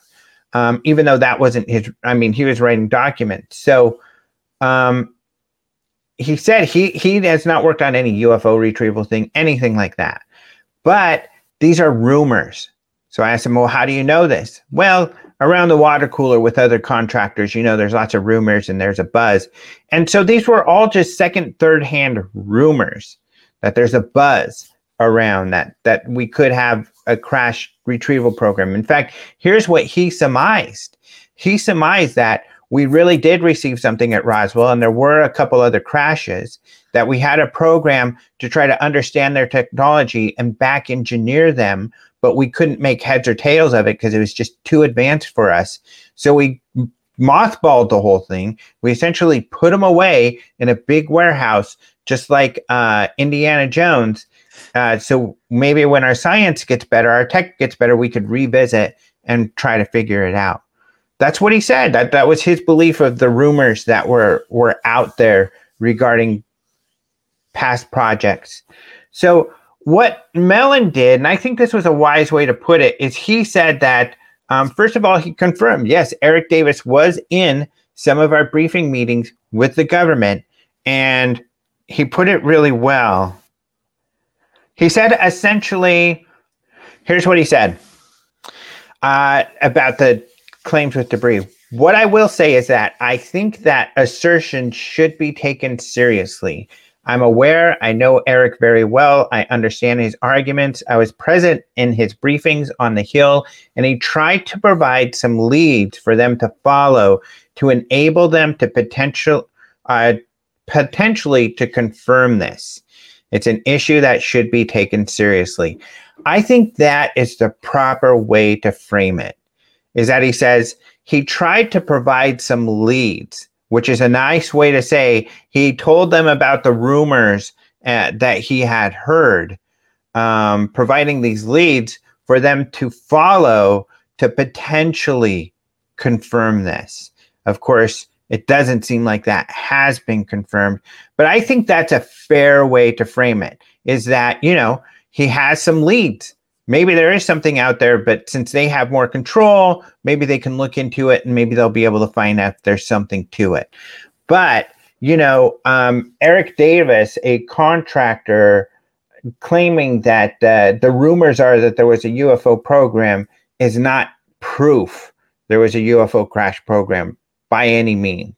um, even though that wasn't his. I mean, he was writing documents. So um, he said he he has not worked on any UFO retrieval thing, anything like that. But these are rumors. So I asked him, well, how do you know this? Well, around the water cooler with other contractors, you know, there's lots of rumors and there's a buzz. And so these were all just second, third hand rumors that there's a buzz around that, that we could have a crash retrieval program. In fact, here's what he surmised. He surmised that we really did receive something at Roswell, and there were a couple other crashes that we had a program to try to understand their technology and back engineer them, but we couldn't make heads or tails of it because it was just too advanced for us. So we mothballed the whole thing. We essentially put them away in a big warehouse, just like uh, Indiana Jones. Uh, so maybe when our science gets better, our tech gets better, we could revisit and try to figure it out that's what he said. That that was his belief of the rumors that were were out there regarding past projects. So what Mellon did, and I think this was a wise way to put it, is he said that um, first of all he confirmed yes, Eric Davis was in some of our briefing meetings with the government, and he put it really well. He said essentially, here's what he said uh, about the claims with debris. What I will say is that I think that assertion should be taken seriously. I'm aware, I know Eric very well. I understand his arguments. I was present in his briefings on the Hill, and he tried to provide some leads for them to follow to enable them to potential, uh, potentially to confirm this. It's an issue that should be taken seriously. I think that is the proper way to frame it is that he says he tried to provide some leads, which is a nice way to say he told them about the rumors uh, that he had heard, um, providing these leads for them to follow to potentially confirm this. Of course, it doesn't seem like that has been confirmed, but I think that's a fair way to frame it is that, you know, he has some leads maybe there is something out there, but since they have more control, maybe they can look into it and maybe they'll be able to find out if there's something to it. But, you know, um, Eric Davis, a contractor, claiming that uh, the rumors are that there was a UFO program is not proof there was a UFO crash program by any means.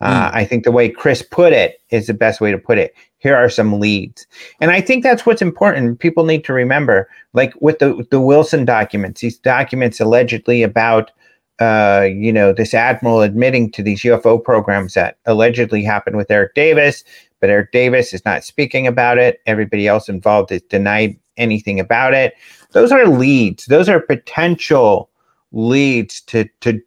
Uh, mm. I think the way Chris put it is the best way to put it. Here are some leads, and I think that's what's important. People need to remember, like with the the Wilson documents, these documents allegedly about, uh, you know, this admiral admitting to these UFO programs that allegedly happened with Eric Davis, but Eric Davis is not speaking about it. Everybody else involved is denied anything about it. Those are leads. Those are potential leads to to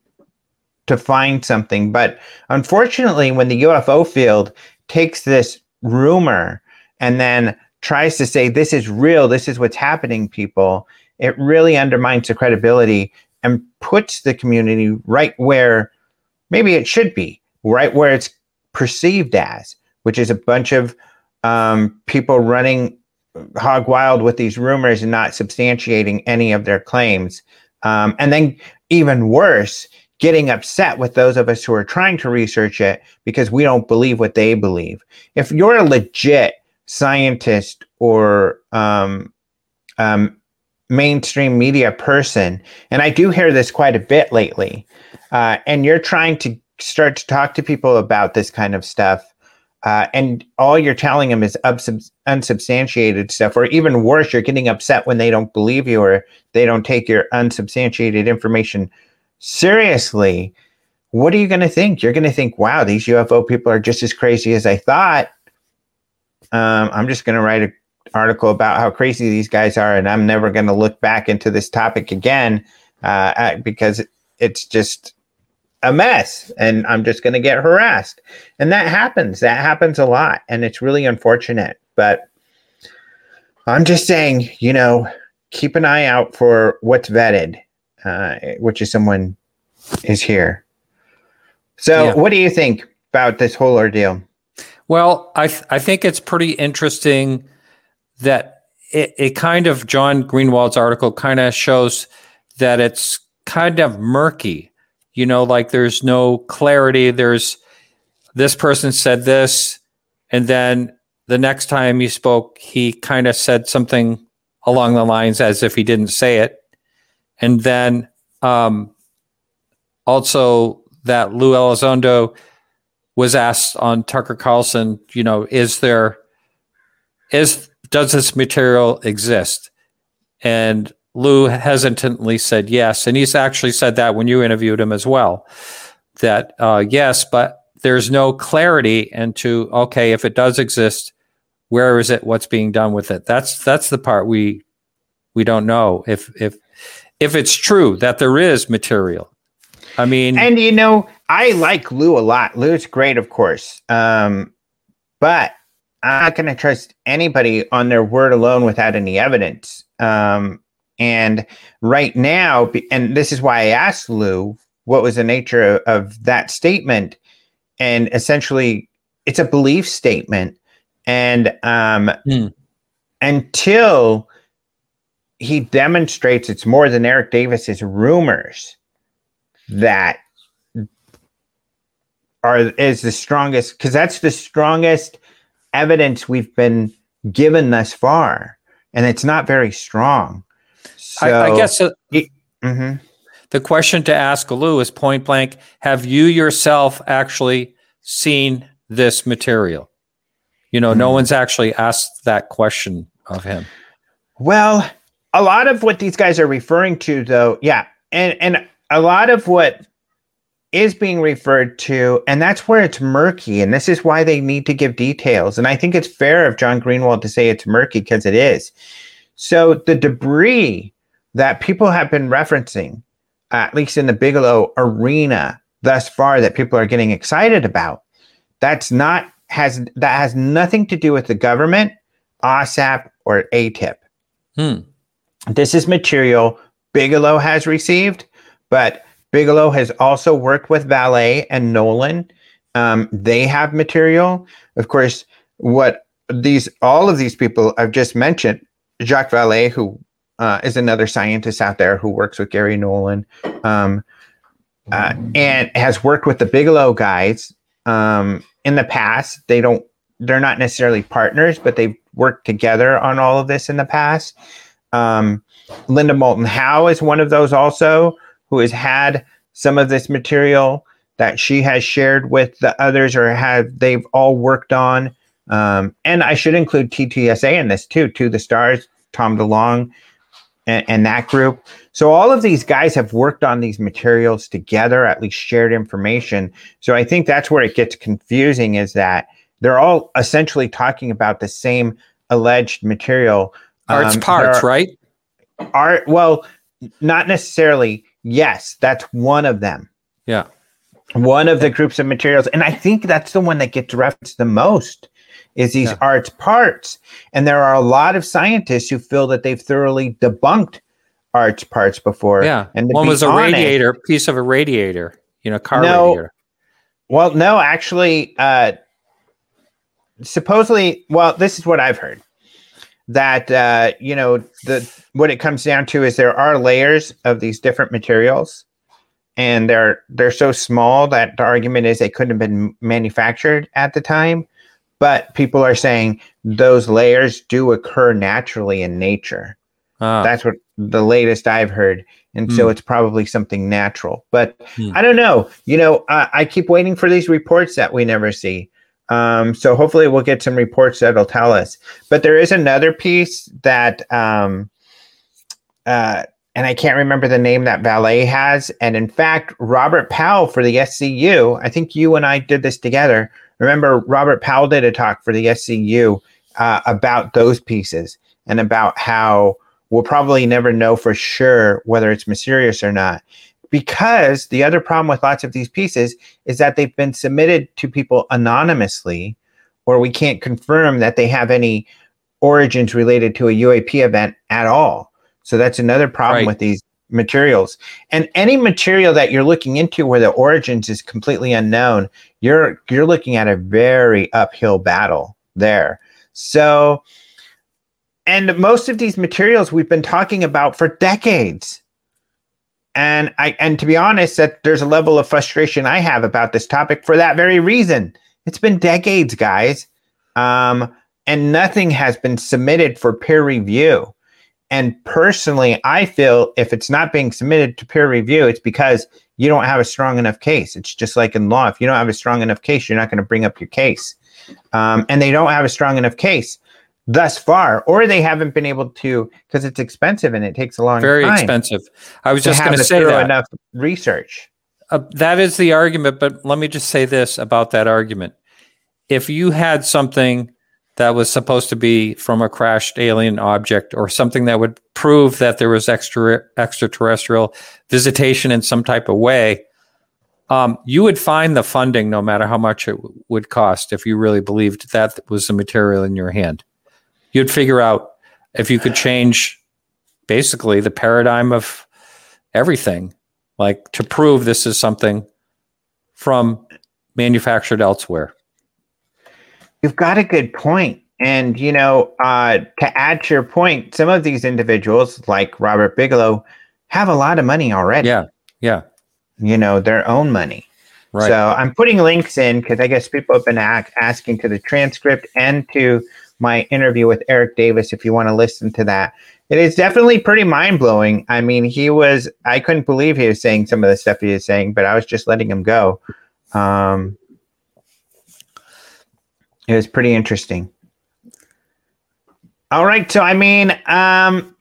to find something. But unfortunately, when the UFO field takes this rumor and then tries to say, this is real, this is what's happening, people, it really undermines the credibility and puts the community right where maybe it should be, right where it's perceived as, which is a bunch of um, people running hog wild with these rumors and not substantiating any of their claims. Um, and then, even worse, getting upset with those of us who are trying to research it because we don't believe what they believe. If you're a legit scientist or um, um, mainstream media person, and I do hear this quite a bit lately, uh, and you're trying to start to talk to people about this kind of stuff, uh, and all you're telling them is unsub- unsubstantiated stuff, or even worse, you're getting upset when they don't believe you or they don't take your unsubstantiated information seriously. What are you going to think? You're going to think, wow, these UFO people are just as crazy as I thought. Um, I'm just going to write an article about how crazy these guys are, and I'm never going to look back into this topic again uh, because it's just a mess and I'm just going to get harassed. And that happens. That happens a lot. And it's really unfortunate. But I'm just saying, you know, keep an eye out for what's vetted, uh, which is someone is here. So, yeah. what do you think about this whole ordeal? Well, I, th- I think it's pretty interesting that it, it kind of, John Greenewald's article kind of shows that it's kind of murky you know like there's no clarity there's this person said this and then the next time he spoke he kind of said something along the lines as if he didn't say it and then um, also that lue elizondo was asked on tucker carlson you know is there is does this material exist and Lue hesitantly said yes. And he's actually said that when you interviewed him as well, that uh, yes, but there's no clarity into, okay, if it does exist, where is it? What's being done with it? That's, that's the part we, we don't know if, if, if it's true that there is material. I mean, and you know, I like Lue a lot. Lue's great, of course. Um, but I'm not going to trust anybody on their word alone without any evidence. Um, and right now, and this is why I asked Lue what was the nature of, of that statement. And essentially, it's a belief statement. And um, mm. until he demonstrates it's more than Eric Davis's rumors that are is the strongest because that's the strongest evidence we've been given thus far and it's not very strong so, I, I guess uh, mm-hmm. the question to ask Lue is point blank: Have you yourself actually seen this material? You know, mm-hmm. no one's actually asked that question of him. Well, a lot of what these guys are referring to, though, yeah, and and a lot of what is being referred to, and that's where it's murky, and this is why they need to give details. And I think it's fair of John Greenewald to say it's murky because it is. So the debris that people have been referencing, at least in the Bigelow arena thus far, that people are getting excited about. That's not has that has nothing to do with the government, AAWSAP, or AATIP. Hmm. This is material Bigelow has received, but Bigelow has also worked with Vallée and Nolan. Um, they have material. Of course, what these all of these people I've just mentioned, Jacques Vallée, who uh, is another scientist out there who works with Garry Nolan um, uh, and has worked with the Bigelow guys um, in the past. They don't, they're not necessarily partners, but they've worked together on all of this in the past. Um, Linda Moulton Howe is one of those also who has had some of this material that she has shared with the others or have they've all worked on. Um, and I should include TTSA in this too, to the stars, Tom DeLonge, and, and, that group. So all of these guys have worked on these materials together, at least shared information. So I think that's where it gets confusing is that they're all essentially talking about the same alleged material. Arts um, parts, right? Art, well, not necessarily. Yes, that's one of them. Yeah. One of the groups of materials. And I think that's the one that gets referenced the most is these yeah. arts parts. And there are a lot of scientists who feel that they've thoroughly debunked arts parts before. Yeah. And one was a radiator, it, piece of a radiator, you know, car no, radiator. Well, no, actually, uh, supposedly, well, this is what I've heard. That uh, you know the what it comes down to is there are layers of these different materials, and they're they're so small that the argument is they couldn't have been manufactured at the time. But people are saying those layers do occur naturally in nature. Ah, That's what the latest I've heard. And so Hmm. it's probably something natural. But Hmm. I don't know. You know, I, I keep waiting for these reports that we never see. Um, so hopefully we'll get some reports that'll tell us. But there is another piece that, um, uh, and I can't remember the name that Vallée has. And in fact, Robert Powell for the SCU, I think you and I did this together. Remember, Robert Powell did a talk for the SCU uh, about those pieces and about how we'll probably never know for sure whether it's mysterious or not. Because the other problem with lots of these pieces is that they've been submitted to people anonymously, or we can't confirm that they have any origins related to a UAP event at all. So that's another problem Right. with these materials. And any material that you're looking into where the origins is completely unknown, you're you're looking at a very uphill battle there. So and most of these materials we've been talking about for decades. And I and to be honest, that there's a level of frustration I have about this topic for that very reason. It's been decades, guys. Um, and nothing has been submitted for peer review. And personally, I feel if it's not being submitted to peer review, it's because you don't have a strong enough case. It's just like in law. If you don't have a strong enough case, you're not going to bring up your case. Um, and they don't have a strong enough case thus far, or they haven't been able to because it's expensive and it takes a long very time Very expensive. I was just going to say that. enough research. Uh, that is the argument, but let me just say this about that argument. If you had something that was supposed to be from a crashed alien object or something that would prove that there was extra extraterrestrial visitation in some type of way, um, you would find the funding no matter how much it w- would cost if you really believed that was the material in your hand. You'd figure out if you could change basically the paradigm of everything, like to prove this is something from manufactured elsewhere. You've got a good point. And, you know, uh, to add to your point, some of these individuals, like Robert Bigelow, have a lot of money already, Yeah, yeah, you know, their own money. right. So I'm putting links in because I guess people have been ac- asking to the transcript and to my interview with Eric Davis if you want to listen to that. It is definitely pretty mind blowing. I mean, he was, I couldn't believe he was saying some of the stuff he was saying, but I was just letting him go. Um, it was pretty interesting. All right. So, I mean, um,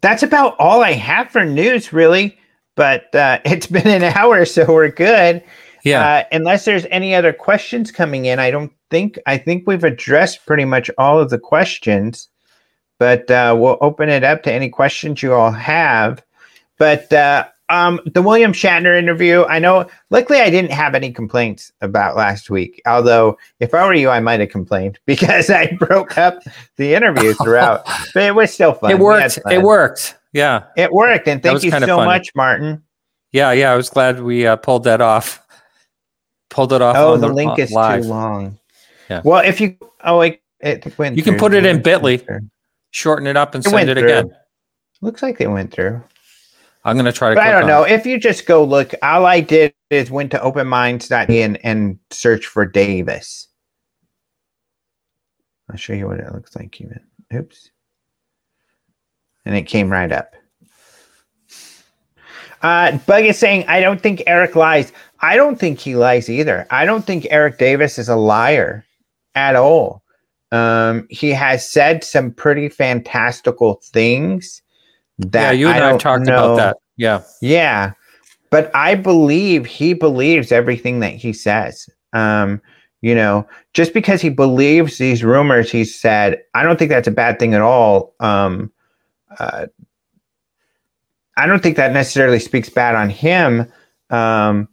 that's about all I have for news, really. But uh, it's been an hour, so we're good. yeah, Uh, unless there's any other questions coming in, I don't think. I think we've addressed pretty much all of the questions. But uh, we'll open it up to any questions you all have. But uh, um, the William Shatner interview, I know. Luckily, I didn't have any complaints about last week. Although, if I were you, I might have complained because I broke up the interview throughout. but it was still fun. it worked. fun. It worked. Yeah, It worked, and thank you so much, Martin. yeah, yeah. I was glad we uh, pulled that off. Pulled it off. Oh, on the link is live. too long. Yeah. Well, if you oh wait, it went. You can put it in Bitly. Shorten it up and It send it through. again. Looks like it went through. I'm going to try to. I don't on know. it. If you just go look, all I did is went to openminds.me and, and search for Davis. I'll show you what it looks like even. Oops. And it came right up. Uh, Bug is saying, I don't think Eric lies. I don't think he lies either. I don't think Eric Davis is a liar at all. Um, he has said some pretty fantastical things that Yeah, you and I, have don't talked know- about that. Yeah, yeah, but I believe he believes everything that he says. Um, you know, just because he believes these rumors he said, I don't think that's a bad thing at all. Um, uh, I don't think that necessarily speaks bad on him. Um,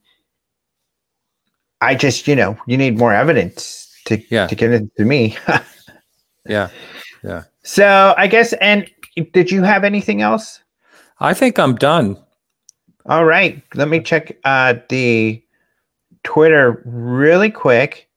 I just, you know, you need more evidence to Yeah. to get it to me. yeah. Yeah. So I guess, and did you have anything else? I think I'm done. All right, let me check uh, the Twitter really quick.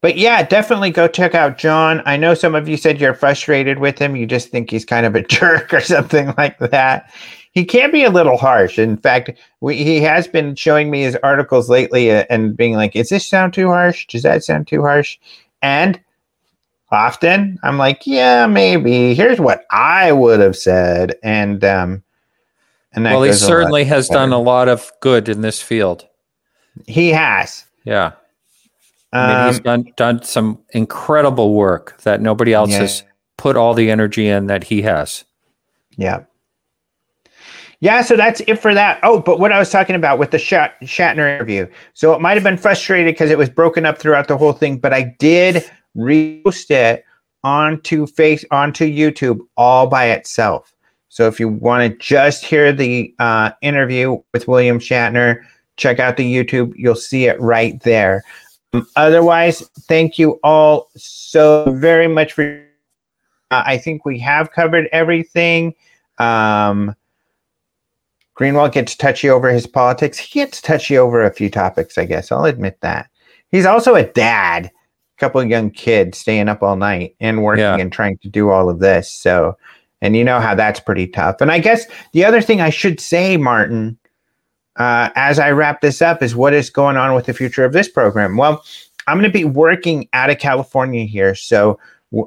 but yeah, definitely go check out John. I know some of you said you're frustrated with him. You just think he's kind of a jerk or something like that. He can be a little harsh. In fact, we, he has been showing me his articles lately uh, and being like, "Is this sound too harsh? Does that sound too harsh?" And often I'm like, "Yeah, maybe. Here's what I would have said." And um, and well, he certainly has better. done a lot of good in this field. He has. Yeah. I mean, he's um, done done some incredible work that nobody else yeah. has put all the energy in that he has. Yeah. Yeah, so that's it for that. Oh, but what I was talking about with the Shat- Shatner interview. So it might have been frustrated because it was broken up throughout the whole thing, but I did repost it onto face onto YouTube all by itself. So if you want to just hear the uh, interview with William Shatner, check out the YouTube. You'll see it right there. Um, otherwise, thank you all so very much for. Uh, I think we have covered everything. Um, Greenewald gets touchy over his politics. He gets touchy over a few topics, I guess. I'll admit that. He's also a dad, a couple of young kids staying up all night and working yeah. and trying to do all of this. So, and you know how that's pretty tough. And I guess the other thing I should say, Martin, uh, as I wrap this up, is what is going on with the future of this program? Well, I'm going to be working out of California here. So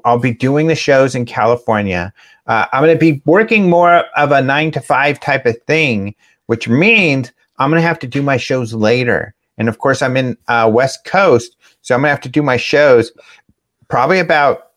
I'll be doing the shows in California. Uh, I'm going to be working more of a nine to five type of thing, which means I'm going to have to do my shows later. And of course, I'm in uh, West Coast. So I'm going to have to do my shows probably about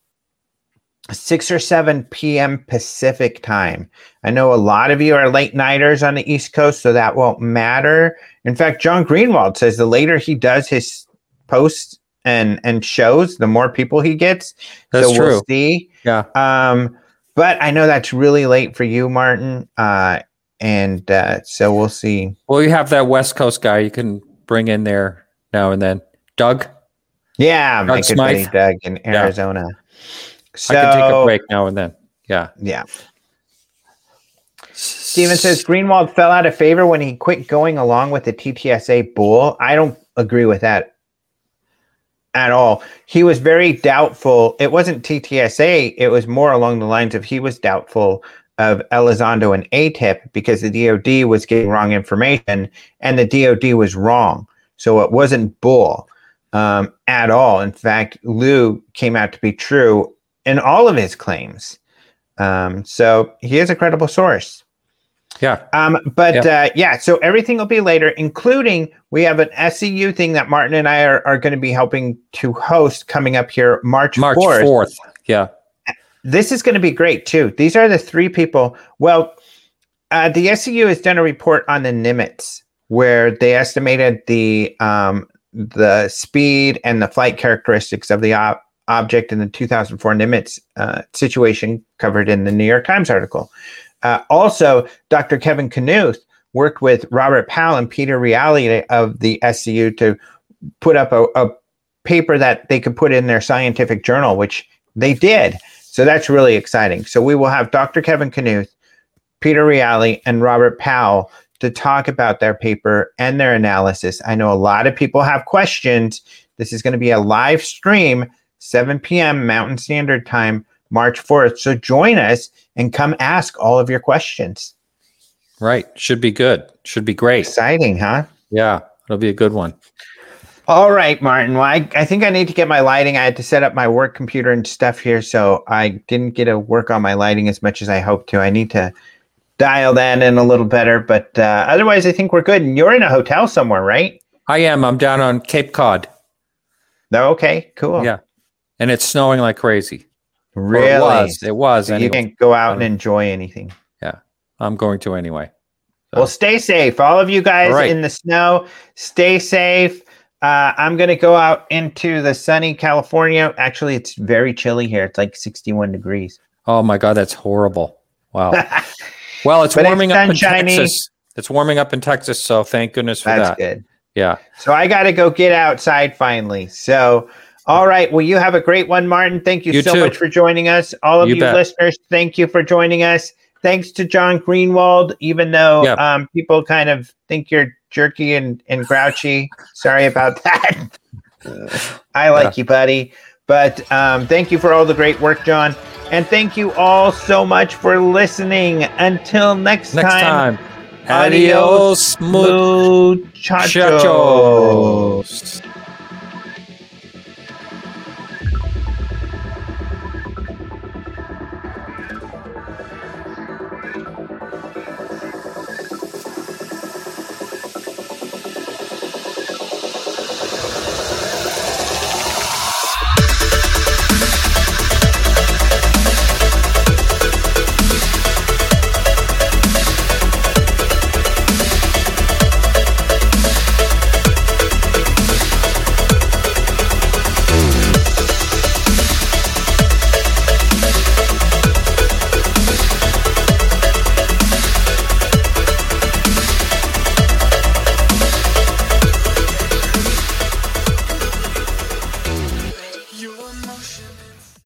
6 or 7 p.m. Pacific time. I know a lot of you are late nighters on the East Coast, so that won't matter. In fact, John Greenewald says the later he does his posts and and shows, the more people he gets. That's so true. We'll see. Yeah. Um, but I know that's really late for you, Martin. Uh, and uh, so we'll see. Well, you have that West Coast guy you can bring in there now and then. Doug? Yeah, Doug my good buddy Doug in Arizona. Yeah. So, I can take a break now and then. Yeah. Yeah. Steven says Greenewald fell out of favor when he quit going along with the TTSA bull. I don't agree with that at all. He was very doubtful. It wasn't TTSA, it was more along the lines of he was doubtful of Elizondo and AATIP because the DOD was getting wrong information and the DOD was wrong. So it wasn't bull um, at all. In fact, Lue came out to be true in all of his claims. Um, so he is a credible source. Yeah. Um, but yeah. Uh, yeah, so everything will be later, including we have an SCU thing that Martin and I are, are going to be helping to host coming up here March, March 4th. 4th. Yeah. This is going to be great too. These are the three people. Well, uh, the SCU has done a report on the Nimitz where they estimated the um, the speed and the flight characteristics of the op- object in the 2004 Nimitz uh, situation covered in the New York Times article. Uh, also, Dr. Kevin Knuth worked with Robert Powell and Peter Reali of the SCU to put up a, a paper that they could put in their scientific journal, which they did. So that's really exciting. So we will have Dr. Kevin Knuth, Peter Reali, and Robert Powell to talk about their paper and their analysis. I know a lot of people have questions. This is going to be a live stream 7 p.m. Mountain Standard Time, March 4th. So join us and come ask all of your questions. Right. Should be good. Should be great. Exciting, huh? Yeah. It'll be a good one. All right, Martin. Well, I, I think I need to get my lighting. I had to set up my work computer and stuff here, so I didn't get to work on my lighting as much as I hoped to. I need to dial that in a little better, but uh, otherwise, I think we're good. And you're in a hotel somewhere, right? I am. I'm down on Cape Cod. Oh, okay, cool. Yeah and it's snowing like crazy. Really? it was. It was. So anyway. You can't go out and enjoy anything. Yeah, I'm going to anyway. So. Well, stay safe, all of you guys right. in the snow. Stay safe. Uh, I'm going to go out into the sunny California. Actually, it's very chilly here. It's like 61 degrees. Oh my god, that's horrible. Wow. well, it's warming it's up in Texas. It's warming up in Texas, so thank goodness for that's that. That's good. Yeah. So I got to go get outside finally. So all right. Well, you have a great one, Martin. Thank you, you so too. much for joining us. All of you, you listeners, thank you for joining us. Thanks to John Greenewald, even though yep. um, people kind of think you're jerky and, and grouchy. Sorry about that. I like yeah. you, buddy. But um, thank you for all the great work, John. And thank you all so much for listening. Until next, next time, time. Adios, muchachos. muchachos.